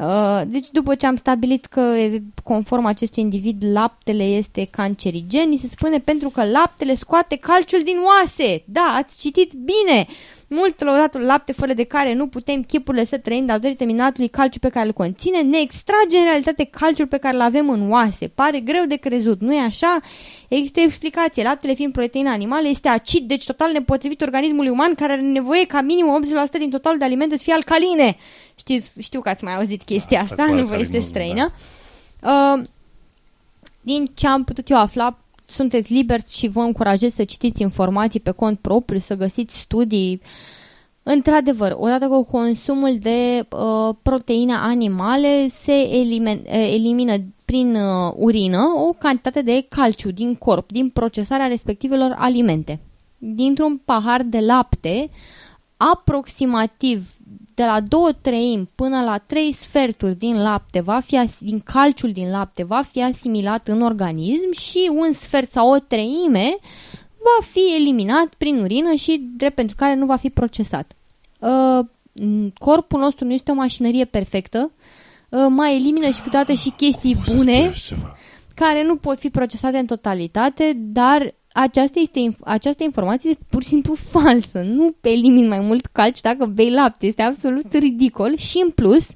Uh, deci după ce am stabilit că conform acestui individ laptele este cancerigen, se spune pentru că laptele scoate calciul din oase. Da, ați citit bine! Mult lăudatul lapte fără de care nu putem chipurile să trăim datorită minatului calciu pe care îl conține, ne extrage în realitate calciul pe care îl avem în oase. Pare greu de crezut, nu e așa? Există o explicație. Laptele fiind proteină animală este acid, deci total nepotrivit organismului uman care are nevoie ca minim 80% din totalul de alimente să fie alcaline. Știți, știu că ați mai auzit chestia da, asta, nu vă este străină. Da. Uh, din ce am putut eu afla, sunteți liberți și vă încurajez să citiți informații pe cont propriu, să găsiți studii. Într-adevăr, odată cu consumul de uh, proteine animale se elimin, uh, elimină prin uh, urină o cantitate de calciu din corp, din procesarea respectivelor alimente. Dintr-un pahar de lapte, aproximativ de la 2 treimi până la 3 sferturi din lapte, va fi, din calciul din lapte, va fi asimilat în organism și un sfert sau o treime va fi eliminat prin urină și drept pentru care nu va fi procesat. Uh, corpul nostru nu este o mașinărie perfectă, uh, mai elimină și câteodată și chestii bune care nu pot fi procesate în totalitate, dar aceasta, este, această informație este pur și simplu falsă. Nu elimin mai mult calci dacă bei lapte. Este absolut ridicol și în plus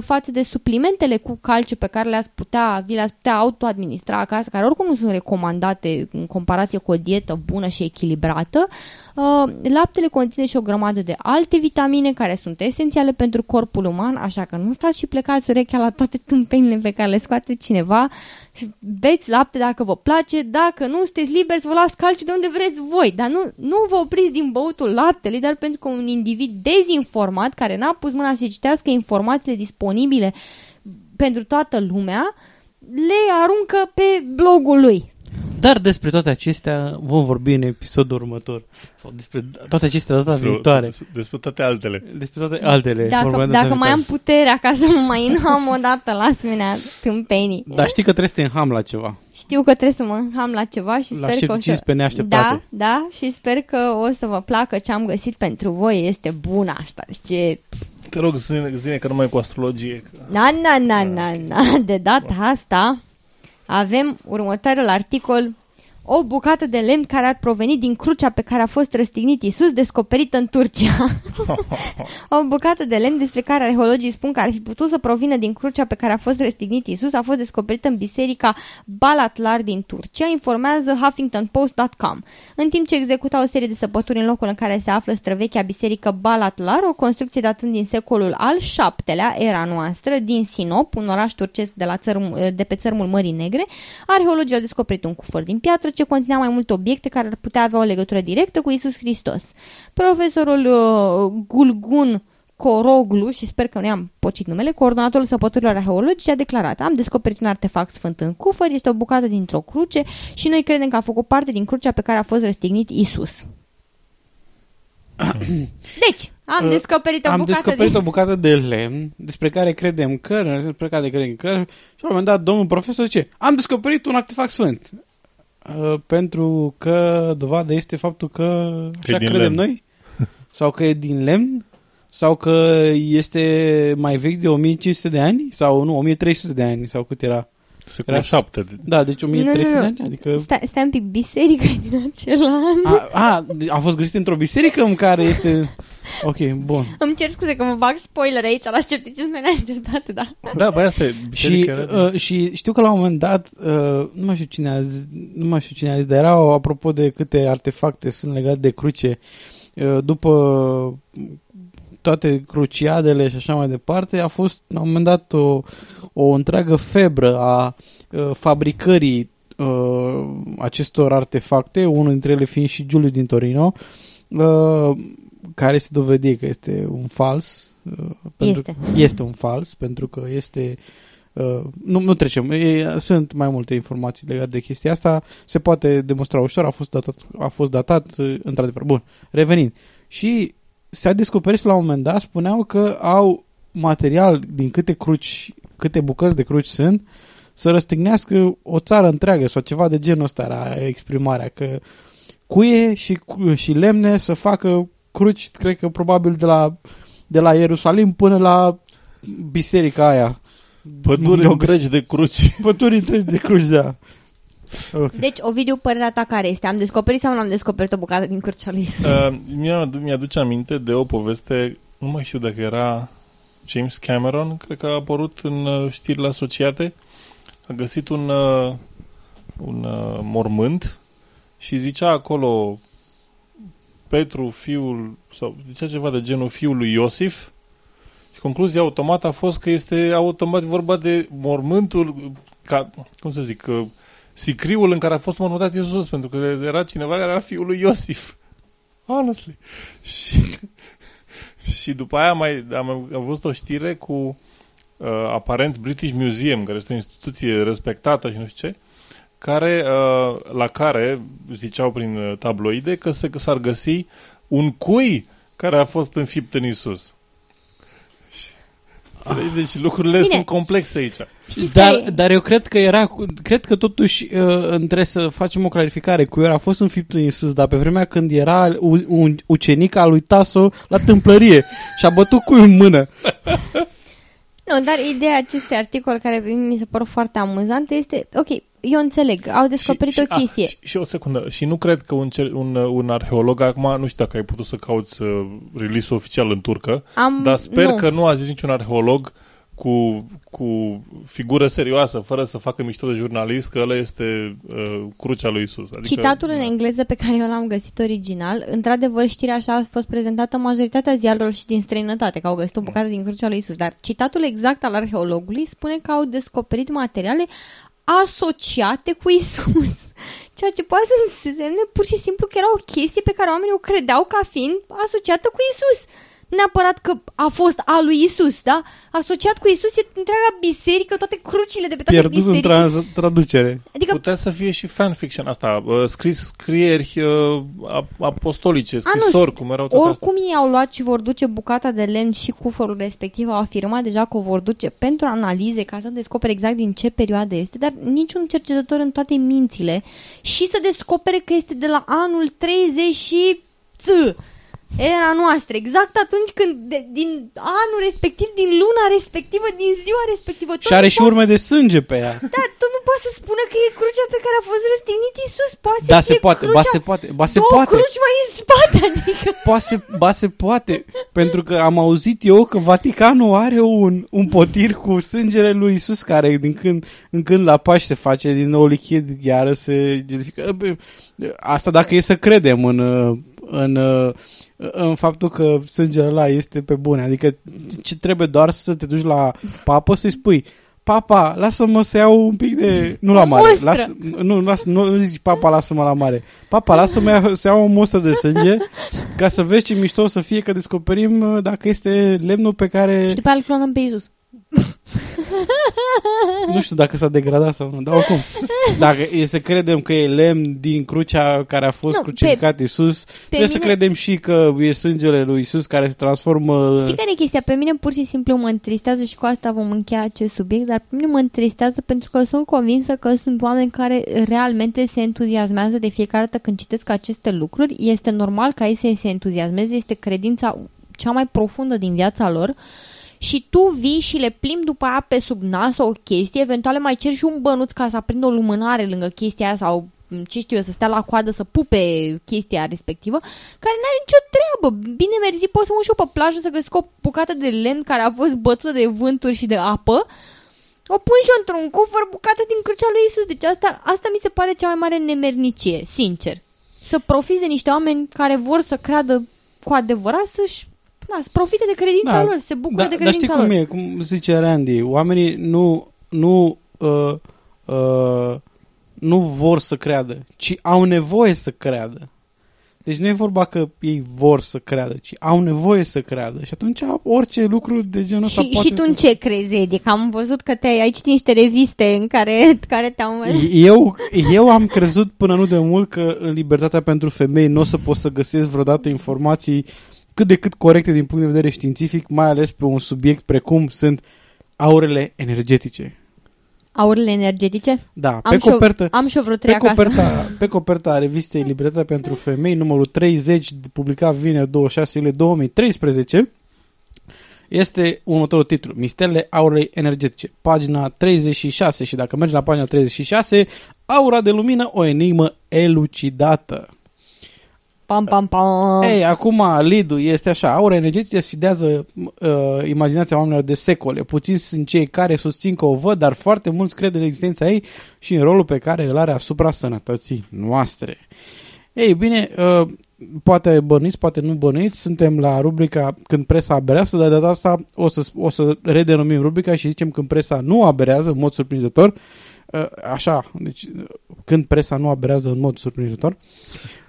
față de suplimentele cu calciu pe care le-ați putea, vi le-ați putea autoadministra acasă, care oricum nu sunt recomandate în comparație cu o dietă bună și echilibrată, uh, laptele conține și o grămadă de alte vitamine care sunt esențiale pentru corpul uman, așa că nu stați și plecați urechea la toate tâmpenile pe care le scoate cineva beți lapte dacă vă place, dacă nu sunteți liberi să vă luați calciu de unde vreți voi, dar nu, nu vă opriți din băutul laptele, dar pentru că un individ dezinformat, care n-a pus mâna să citească informațiile disponibile pentru toată lumea, le aruncă pe blogul lui. Dar despre toate acestea vom vorbi în episodul următor. Sau despre toate acestea data despre, viitoare. Despre, despre toate altele. Despre toate altele. Dacă, dacă mai am puterea ca să mă mai înham o dată la asemenea tâmpenii. Dar știi că trebuie să te înham la ceva. Știu că trebuie să mă înham la ceva și la sper că o să... pe neașteptate. Da, da, și sper că o să vă placă ce am găsit pentru voi. Este bun asta. Deci e... Te rog, zine, zine că numai cu astrologie. Na, na, na, na, na. De data asta avem următorul articol o bucată de lemn care ar proveni din crucea pe care a fost răstignit Isus, descoperită în Turcia. o bucată de lemn despre care arheologii spun că ar fi putut să provină din crucea pe care a fost răstignit Isus a fost descoperită în biserica Balatlar din Turcia, informează HuffingtonPost.com. În timp ce executa o serie de săpături în locul în care se află străvechea biserică Balatlar, o construcție datând din secolul al VII-lea, era noastră, din Sinop, un oraș turcesc de, la țărm, de pe țărmul Mării Negre, arheologii au descoperit un cufăr din piatră ce conținea mai multe obiecte care ar putea avea o legătură directă cu Isus Hristos. Profesorul uh, Gulgun Coroglu, și sper că nu i-am pocit numele, coordonatorul săpăturilor arheologice a declarat Am descoperit un artefact sfânt în cufăr, este o bucată dintr-o cruce și noi credem că a făcut parte din crucea pe care a fost răstignit Isus. Deci, am Uh, descoperit o Am bucată descoperit de... o bucată de lemn despre care credem că, despre care credem că, și la un moment dat domnul profesor zice, am descoperit un artefact sfânt. Uh, pentru că dovada este faptul că Că e așa din credem lemn. noi? Sau că e din lemn? Sau că este mai vechi de 1500 de ani? Sau nu, 1300 de ani? Sau cât era? Secolul Era- 7. Da, deci 1300 Nu, nu, nu. de ani? Adică... Stai, stai un pic, biserica e din acel an. A, a, a fost găsit într-o biserică în care este... Ok, bun. Îmi cer scuze că mă bag spoiler aici la scepticism neașteptate, da. Da, băi, asta e. Și, biserica era- uh, și știu că la un moment dat, uh, nu mai știu cine a zis, nu mai știu cine a zis, dar era apropo de câte artefacte sunt legate de cruce, uh, după toate cruciadele și așa mai departe, a fost la un moment dat o, o întreagă febră a uh, fabricării uh, acestor artefacte, unul dintre ele fiind și Giuliu din Torino, uh, care se dovedi că este un fals. Uh, pentru- Este. Este un fals, pentru că este Uh, nu, nu trecem. E, sunt mai multe informații legate de chestia asta. Se poate demonstra ușor. A fost datat, a fost datat uh, într-adevăr. Bun. Revenind. Și s-a descoperit la un moment dat, spuneau că au material din câte cruci, câte bucăți de cruci sunt, să răstignească o țară întreagă sau ceva de genul ăsta era exprimarea, că cuie și, cu- și lemne să facă cruci, cred că probabil de la, de la Ierusalim până la biserica aia. Păduri Eu- întregi de cruci. Păduri întregi de cruci, da. Ok. Deci, Ovidiu, părerea ta care este? Am descoperit sau nu am descoperit o bucată din crucea lui Isus? Uh, mi-a, mi-aduce aminte de o poveste, nu mai știu dacă era James Cameron, cred că a apărut în uh, știrile asociate, a găsit un, uh, un uh, mormânt și zicea acolo Petru, fiul, sau zicea ceva de genul fiul lui Iosif și concluzia automată a fost că este automat vorba de mormântul, ca, cum să zic, uh, sicriul în care a fost mormântat Iisus, pentru că era cineva care era fiul lui Iosif. Honestly. Și, și după aia mai, am, am văzut o știre cu uh, aparent British Museum, care este o instituție respectată și nu știu ce, care, uh, la care ziceau prin uh, tabloide că, se, că s-ar găsi un cui care a fost înfipt în Isus. Înțelegi? Deci lucrurile Bine. sunt complexe aici. Știți Dar, care e- dar eu cred că era, cu- cred că totuși uh, trebuie să facem o clarificare. Cu el a fost înfipt în Iisus, dar pe vremea când era un, un ucenic al lui Taso la tâmplărie și a bătut cu în mână. Nu, dar ideea acestui articol care mi se pare foarte amuzantă este, ok, eu înțeleg, au descoperit și, o chestie. A, și, și o secundă. Și nu cred că un, cer- un, un arheolog, acum nu știu dacă ai putut să cauți uh, release oficial în turcă, Am, dar sper nu. că nu a zis niciun arheolog cu, cu figură serioasă, fără să facă mișto de jurnalist, că ăla este uh, crucea lui Isus. Adică, Citatul în engleză pe care eu l-am găsit original, într-adevăr știrea așa a fost prezentată în majoritatea ziarelor și din străinătate, că au găsit o bucată din crucea lui Isus, dar citatul exact al arheologului spune că au descoperit materiale asociate cu Isus. Ceea ce poate să însemne pur și simplu că era o chestie pe care oamenii o credeau ca fiind asociată cu Isus. Nu neapărat că a fost a lui Isus, da? Asociat cu Isus e întreaga biserică, toate crucile de pe toate Pierdut în bisericii. tra- traducere. Adică Putea să fie și fanfiction asta, uh, scris scrieri uh, ap- apostolice, nu, scrisori, cum erau toate astea. Oricum ei au luat și vor duce bucata de lemn și cufărul respectiv, au afirmat deja că o vor duce pentru analize ca să descopere exact din ce perioadă este, dar niciun cercetător în toate mințile și să descopere că este de la anul 30 și ță, era noastră, exact atunci când de, din anul respectiv, din luna respectivă, din ziua respectivă. Tot Și are nu și poate- urme de sânge pe ea. Da, tot nu poate să spună că e crucea pe care a fost răstignit Isus. Poate Da, să se fie poate, crucea, ba se poate, ba se două poate. cruci mai în spate, adică... Poate se, ba se poate, pentru că am auzit eu că Vaticanul are un, un potir cu sângele lui Isus care din când în când la Paște face din nou lichid, iară se gelifică. Bă, Asta dacă e să credem în, uh, în, uh, în faptul că sângele ăla este pe bune. Adică ce trebuie doar să te duci la papă să-i spui Papa, lasă-mă să iau un pic de... Nu la O mare. mustră. Las, nu, las, nu zici, papa, lasă-mă la mare. Papa, lasă-mă ia- să iau o mustră de sânge ca să vezi ce mișto o să fie că descoperim uh, dacă este lemnul pe care... Și după aia îl clonăm pe Isus. Nu știu dacă s-a degradat sau nu, dar oricum. Dacă e să credem că e lemn din crucea care a fost Nu, crucificat Isus, trebuie să mine- credem și că e sângele lui Isus care se transformă... Știi care e chestia? Pe mine pur și simplu mă întristează și cu asta vom încheia acest subiect, dar pe mine mă întristează pentru că sunt convinsă că sunt oameni care realmente se entuziasmează de fiecare dată când citesc aceste lucruri. Este normal ca ei să se entuziasmeze, este credința cea mai profundă din viața lor și tu vii și le plimbi după aia pe sub nas o chestie, eventual le mai ceri și un bănuț ca să aprindă o lumânare lângă chestia aia sau m, ce știu eu, să stea la coadă să pupe chestia respectivă, care n-are nicio treabă. Bine mersi, pot să mă și eu pe plajă să găsesc o bucată de lemn care a fost bătută de vânturi și de apă, o pun și eu într-un cufăr bucată din crucea lui Isus. Deci asta, asta mi se pare cea mai mare nemernicie, sincer. Să profiți de niște oameni care vor să creadă cu adevărat să-și na, să profite de credința Da, lor, se bucură da, de dar știi credința cum lor. e, cum zice Randy, oamenii nu, nu, uh, uh, nu vor să creadă, ci au nevoie să creadă. Deci nu e vorba că ei vor să creadă, ci au nevoie să creadă. Și atunci orice lucru de genul ăsta Și, poate și tu să... în ce crezi, Edi? Că am văzut că te-ai ai citit niște reviste în care, care te-au... Eu, eu am crezut până nu de mult că în libertatea pentru femei nu o să pot să găsesc vreodată informații cât de cât corecte din punct de vedere științific, mai ales pe un subiect precum sunt aurele energetice. Aurele energetice? Da, am pe și eu- copertă, am și eu vreo trei pe acasă. coperta, pe coperta revistei Libertatea pentru Femei, numărul 30, publicat vineri 26 iulie 2013, este următorul titlu, Misterele aurei energetice, pagina 36 și dacă mergi la pagina 36, aura de lumină, o enigmă elucidată. Pam, pam, pam. Ei, acum lead este așa, aura energetică sfidează uh, imaginația oamenilor de secole. Puțini sunt cei care susțin că o văd, dar foarte mulți cred în existența ei și în rolul pe care îl are asupra sănătății noastre. Ei, bine, uh, poate bănuiți, poate nu bănuiți, suntem la rubrica Când presa aberează, dar de data asta o să, o să redenumim rubrica și zicem Când presa nu aberează, în mod surprinzător. Uh, Așa, deci uh, când presa nu aberează în mod surprinzător.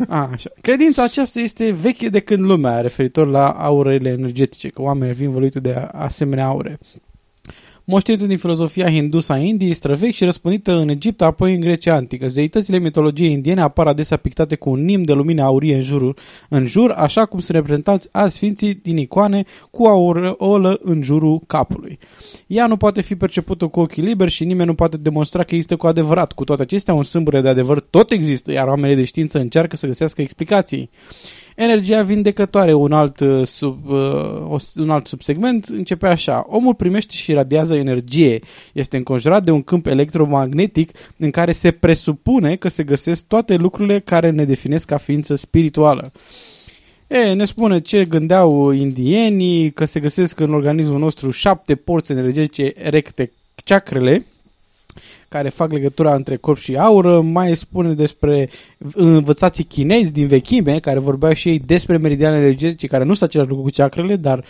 A, așa. Credința aceasta este veche de când lumea, referitor la aurele energetice, că oamenii vin văluite de a- asemenea aure. Moștenită din filozofia hindusă a Indiei, străvechi și răspândită în Egipt, apoi în Grecia antică. Zeitățile mitologiei indiene apar adesea pictate cu un nim de lumină aurie în, jurul, în jur, așa cum sunt reprezentați azi sfinții din icoane cu aureolă în jurul capului. Ea nu poate fi percepută cu ochii liberi și nimeni nu poate demonstra că există cu adevărat. Cu toate acestea, un sâmbure de adevăr tot există, iar oamenii de știință încearcă să găsească explicații. Energia vindecătoare, un alt, uh, sub, uh, o- un alt subsegment, începe așa. Omul primește și radiază energie. Este înconjurat de un câmp electromagnetic în care se presupune că se găsesc toate lucrurile care ne definesc ca ființă spirituală. E, ne spune ce gândeau indienii, că se găsesc în organismul nostru șapte porți energetice erecte, chakrele, care fac legătura între corp și aură, mai spune despre învățații chinezi din vechime, care vorbeau și ei despre meridiane energetice, care nu sunt același lucru cu chakrele, dar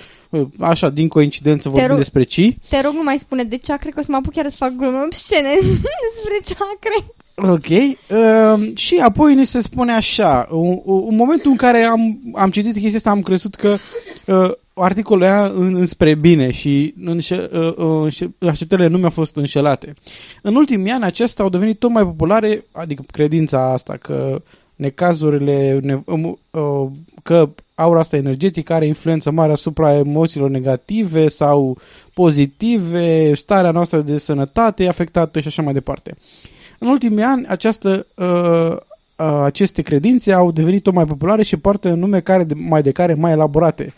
așa, din coincidență vorbim rog- despre ci. Te rog, nu mai spune de ceacre, că o să mă apuc chiar să fac glume obscene despre ceacre. Ok. Uh, și apoi ni se spune așa, un, un momentul în care am, am citit chestia asta, am crezut că uh, articolul ea în, înspre bine și înșe, uh, uh, înșe, așteptările nu mi-au fost înșelate. În ultimii ani acestea au devenit tot mai populare, adică credința asta că necazurile, ne, um, uh, că aura asta energetică are influență mare asupra emoțiilor negative sau pozitive, starea noastră de sănătate e afectată și așa mai departe. În ultimii ani, această, uh, uh, aceste credințe au devenit tot mai populare și poartă nume care de, mai de care mai elaborate.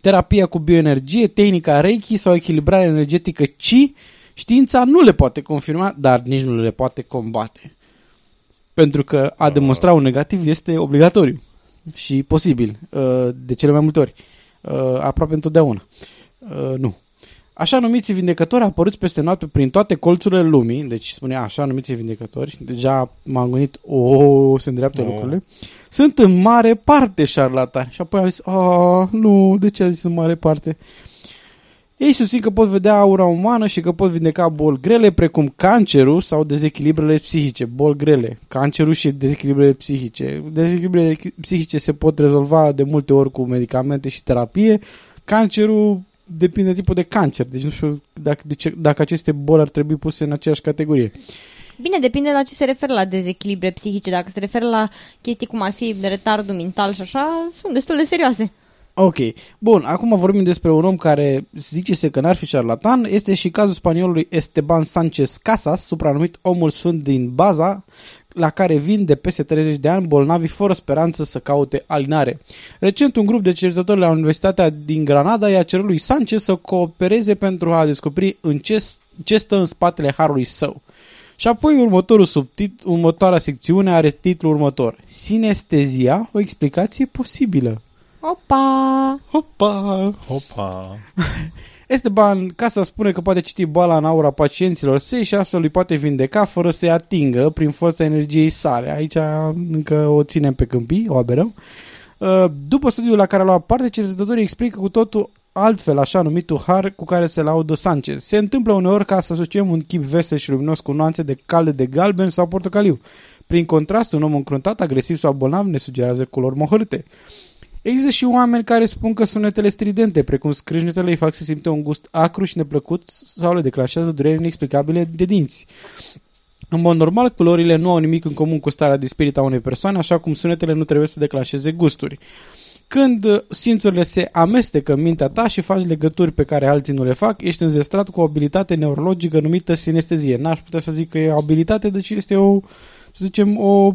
Terapia cu bioenergie, tehnica Reiki sau echilibrare energetică Chi, știința nu le poate confirma, dar nici nu le poate combate. Pentru că a demonstra un negativ este obligatoriu și posibil, uh, de cele mai multe ori, uh, aproape întotdeauna. Uh, Nu. Așa numiți vindecători apăruți peste noapte prin toate colțurile lumii, deci spunea așa numiți vindecători, deja m-am gândit, o, se îndreaptă Oh. lucrurile, sunt în mare parte șarlatani. Și apoi am zis, a, nu, de ce a zis în mare parte? Ei susțin că pot vedea aura umană și că pot vindeca boli grele, precum cancerul sau dezechilibrele psihice. Boli grele, cancerul și dezechilibrele psihice. Dezechilibrele psihice se pot rezolva de multe ori cu medicamente și terapie. Cancerul depinde de tipul de cancer, deci nu știu dacă, de ce, dacă aceste boli ar trebui puse în aceeași categorie. Bine, depinde la ce se referă la dezechilibre psihice. Dacă se referă la chestii cum ar fi de retardul mental și așa, sunt destul de serioase. Ok. Bun, acum vorbim despre un om care zice se că n-ar fi șarlatan. Este și cazul spaniolului Esteban Sanchez Casas, supranumit omul sfânt din Baza, la care vin de peste 30 de ani bolnavi fără speranță să caute alinare. Recent, un grup de cercetători la Universitatea din Granada i-a cerut lui Sanchez să coopereze pentru a descoperi în ce, ce stă în spatele harului său. Și apoi următorul subtit, următoarea secțiune are titlul următor. Sinestezia, o explicație posibilă. Opa! Opa! Opa! Esteban Casa spune că poate citi boala în aura pacienților săi și astfel îi poate vindeca fără să-i atingă prin forța energiei sale. Aici încă o ținem pe câmpii, o aberăm. Uh, după studiul la care a luat parte, cercetătorii explică cu totul altfel așa numitul har cu care se laudă Sanchez. Se întâmplă uneori ca să asociem un chip vesel și luminos cu nuanțe de calde de galben sau portocaliu. Prin contrast, un om încruntat, agresiv sau bolnav ne sugerează culori mohărâte. Există și oameni care spun că sunetele stridente, precum scrâșnetele, îi fac să simte un gust acru și neplăcut sau le declanșează dureri inexplicabile de dinți. În mod normal, culorile nu au nimic în comun cu starea de spirit a unei persoane, așa cum sunetele nu trebuie să declanșeze gusturi. Când simțurile se amestecă în mintea ta și faci legături pe care alții nu le fac, ești înzestrat cu o abilitate neurologică numită sinestezie. N-aș putea să zic că e o abilitate, deci este o, să zicem, o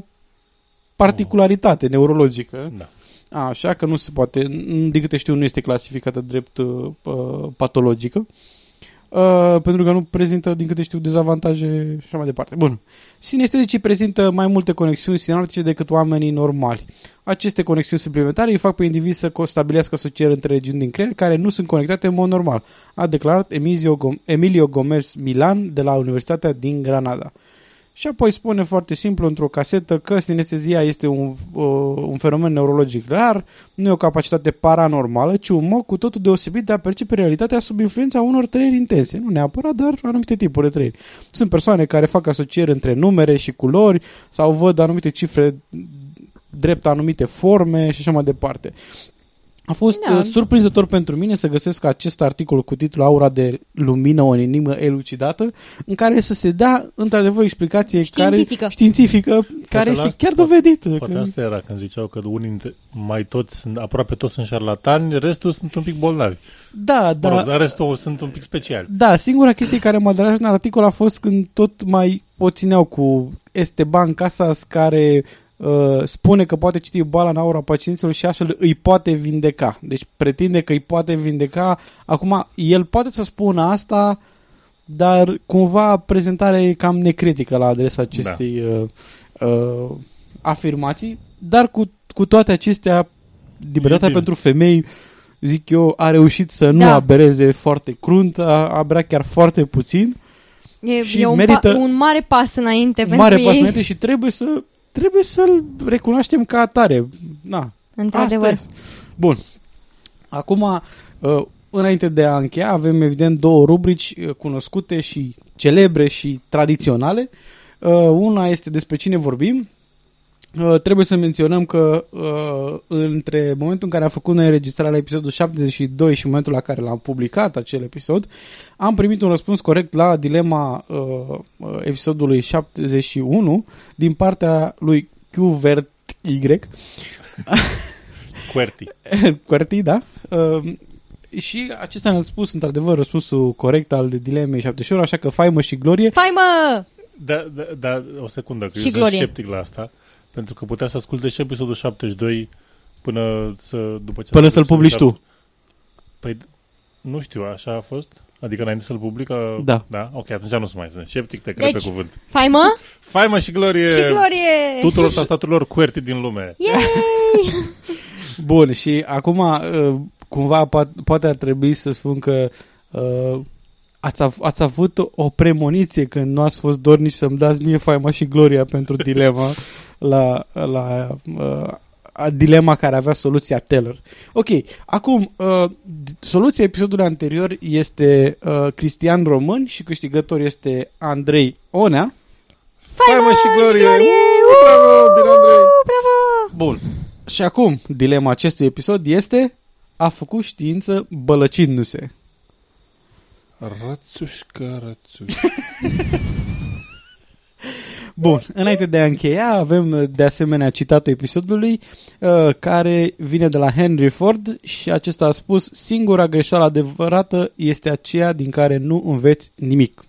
particularitate neurologică. Da. Așa că nu se poate, din câte știu, nu este clasificată drept uh, patologică. Uh, pentru că nu prezintă, din câte știu, dezavantaje și așa mai departe. Bun. Sinestezicii prezintă mai multe conexiuni sinaptice decât oamenii normali. Aceste conexiuni suplimentare îi fac pe individ să stabilească asocieri între regiuni din creier care nu sunt conectate în mod normal, a declarat Emilio Gomez Milan de la Universitatea din Granada. Și apoi spune foarte simplu într-o casetă că sinestezia este un, uh, un fenomen neurologic rar, nu e o capacitate paranormală, ci un mod cu totul deosebit de a percepe realitatea sub influența unor trăiri intense. Nu neapărat, dar anumite tipuri de trăiri. Sunt persoane care fac asocieri între numere și culori sau văd anumite cifre drept anumite forme și așa mai departe. A fost da. Uh, surprinzător pentru mine să găsesc acest articol cu titlul Aura de lumină, o enigmă elucidată, în care să se dea într-adevăr o explicație științifică, care, științifică, care este asta, chiar dovedită. Poate, poate asta era când ziceau că unii dintre, mai toți, sunt, aproape toți sunt șarlatani, restul sunt un pic bolnavi. Da, da. Mă rog, dar restul sunt un pic speciali. Da, singura chestie care m-a deranjat în articol a fost când tot mai o țineau cu Esteban Casas care Uh, spune că poate citi boala în aura pacienților și astfel îi poate vindeca. Deci pretinde că îi poate vindeca. Acum, el poate să spună asta, dar cumva prezentarea e cam necritică la adresa acestei da. uh, uh, afirmații, dar cu, cu toate acestea, libertatea pentru femei, zic eu, a reușit să nu da. abereze foarte crunt, a, a bea chiar foarte puțin. E, și e un, merită pa, un mare pas înainte un pentru mare ei. pas înainte și trebuie să trebuie să-l recunoaștem ca atare. Na, Într-adevăr. Bun. Acum, uh, înainte de a încheia, avem evident două rubrici uh, cunoscute și celebre și tradiționale. Uh, una este despre cine vorbim Uh, trebuie să menționăm că uh, între momentul în care am făcut noi înregistrarea la episodul 72 și momentul la care l-am publicat acel episod, am primit un răspuns corect la dilema uh, uh episodului 71 din partea lui QVERT Y. Querti. Querti, da. Uh, și acesta ne-a spus într-adevăr răspunsul corect al dilemei 71, așa că faimă și glorie. Faimă! Da, da, da o secundă, că și eu glorie. sunt sceptic la asta. Pentru că putea să asculte și episodul 72 până să... După ce până să-l publici tu. Păi, nu știu, așa a fost? Adică înainte să-l public? Da. Da? Ok, atunci nu sunt mai sunt sceptic, te cred deci, pe cuvânt. Faimă? Faimă și glorie! Și glorie! Tuturor tastaturilor QWERTY din lume. Yay! Bun, și acum uh, cumva poate ar trebui să spun că uh, ați, av- ați avut o premoniție când nu ați fost dornici să-mi dați mie faima și gloria pentru dilema la, la uh, a, dilema care avea soluția Teller. Ok, acum, uh, soluția episodului anterior este uh, Cristian Român și câștigător este Andrei Onea. Faimă și glorie! glorie! Uh, bravo, bine, Andrei! Bravo! Bun. Și acum, dilema acestui episod este a făcut știință bălăcindu-se. Rățușcă, rățușcă. Bun, înainte de a încheia, avem de asemenea citatul episodului uh, care vine de la Henry Ford și acesta a spus singura greșeală adevărată este aceea din care nu înveți nimic.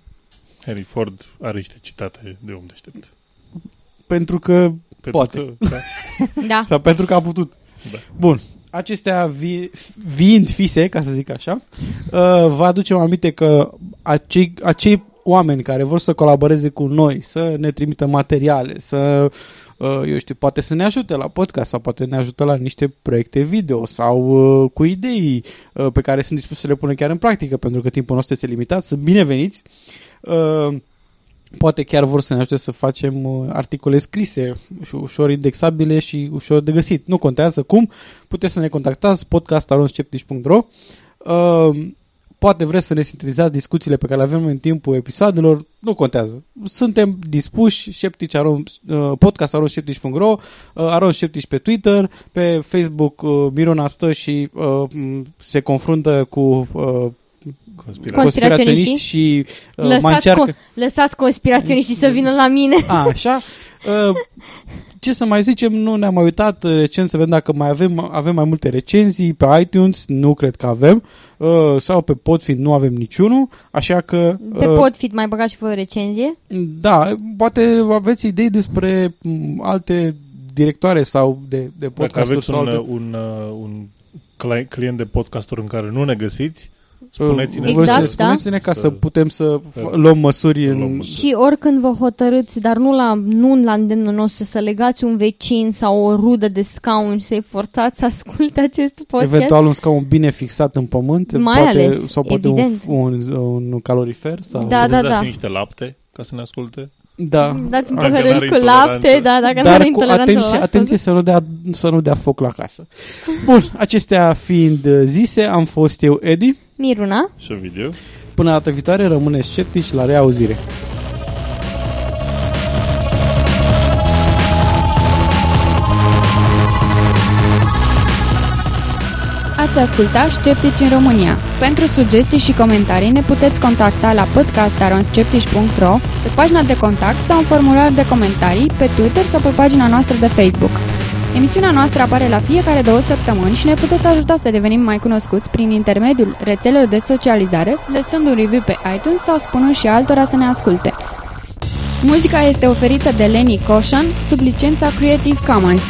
Henry Ford are niște citate de om deștept. Pentru că Pentru poate. Că, da. Da. Sau pentru că a putut. Da. Bun. Acestea vi, fiind fise, ca să zic așa, uh, vă aducem aminte că acei, acei oameni care vor să colaboreze cu noi, să ne trimită materiale, să, uh, eu știu, poate să ne ajute la podcast sau poate ne ajută la niște proiecte video sau uh, cu idei uh, pe care sunt dispus să le punem chiar în practică, pentru că timpul nostru este limitat, sunt bineveniți. Uh, poate chiar vor să ne ajute să facem uh, articole scrise și ușor indexabile și ușor de găsit. Nu contează cum, puteți să ne contactați podcast.aronsceptici.ro uh, Poate vreți să ne sintetizați discuțiile pe care le avem în timpul episoadelor, nu contează. Suntem dispuși, sceptici, aron, uh, podcast aronsceptici.ro, uh, aronsceptici pe Twitter, pe Facebook uh, Mirona stă și uh, m, se confruntă cu uh, Conspirații. conspiraționiști și uh, mai Lăsați, încearcă... co- lăsați conspiraționiștii să vină la mine. A, așa. Uh, ce să mai zicem, nu ne-am mai uitat uh, recent să vedem dacă mai avem, avem mai multe recenzii pe iTunes, nu cred că avem, uh, sau pe Podfin nu avem niciunul, așa că... Pe uh, Podfit mai băgat și voi o recenzie? Da, poate aveți idei despre m, alte directoare sau de, de Dacă podcasturi aveți sau un, alte... un, uh, un cli- client de podcasturi în care nu ne găsiți, spuneți-ne. Exact, Exact, da? Spuneți-ne ca să, Să- putem să f- să luăm măsuri în... luăm măsuri. Și oricând vă hotărâți, dar nu la, nu la îndemnul nostru, să legați un vecin sau o rudă de scaun și să-i forțați să asculte acest podcast. Eventual un scaun bine fixat în pământ, Mai poate, ales, sau poate un, evident. un, un calorifer. Sau... Da, Puteți da, dați da. niște lapte ca să ne asculte. da. Dați un Dacă păhărel n-are cu intoleranță. lapte, da, dacă nu Dar are cu intoleranță la atenție, lactoză. atenție să nu, dea, să nu dea foc la casă. Bun, acestea fiind uh, zise, am fost eu, Edi. Miruna, Și video. Până data viitoare, rămâneți sceptici la reauzire. Ați ascultat Sceptici în România. Pentru sugestii și comentarii ne puteți contacta la podcastaronskeptici.ro, pe pagina de contact sau în formular de comentarii, pe Twitter sau pe pagina noastră de Facebook. Emisiunea noastră apare la fiecare două săptămâni și ne puteți ajuta să devenim mai cunoscuți prin intermediul rețelelor de socializare, lăsând un review pe iTunes sau spunând și altora să ne asculte. Muzica este oferită de Lenny Koshan sub licența Creative Commons.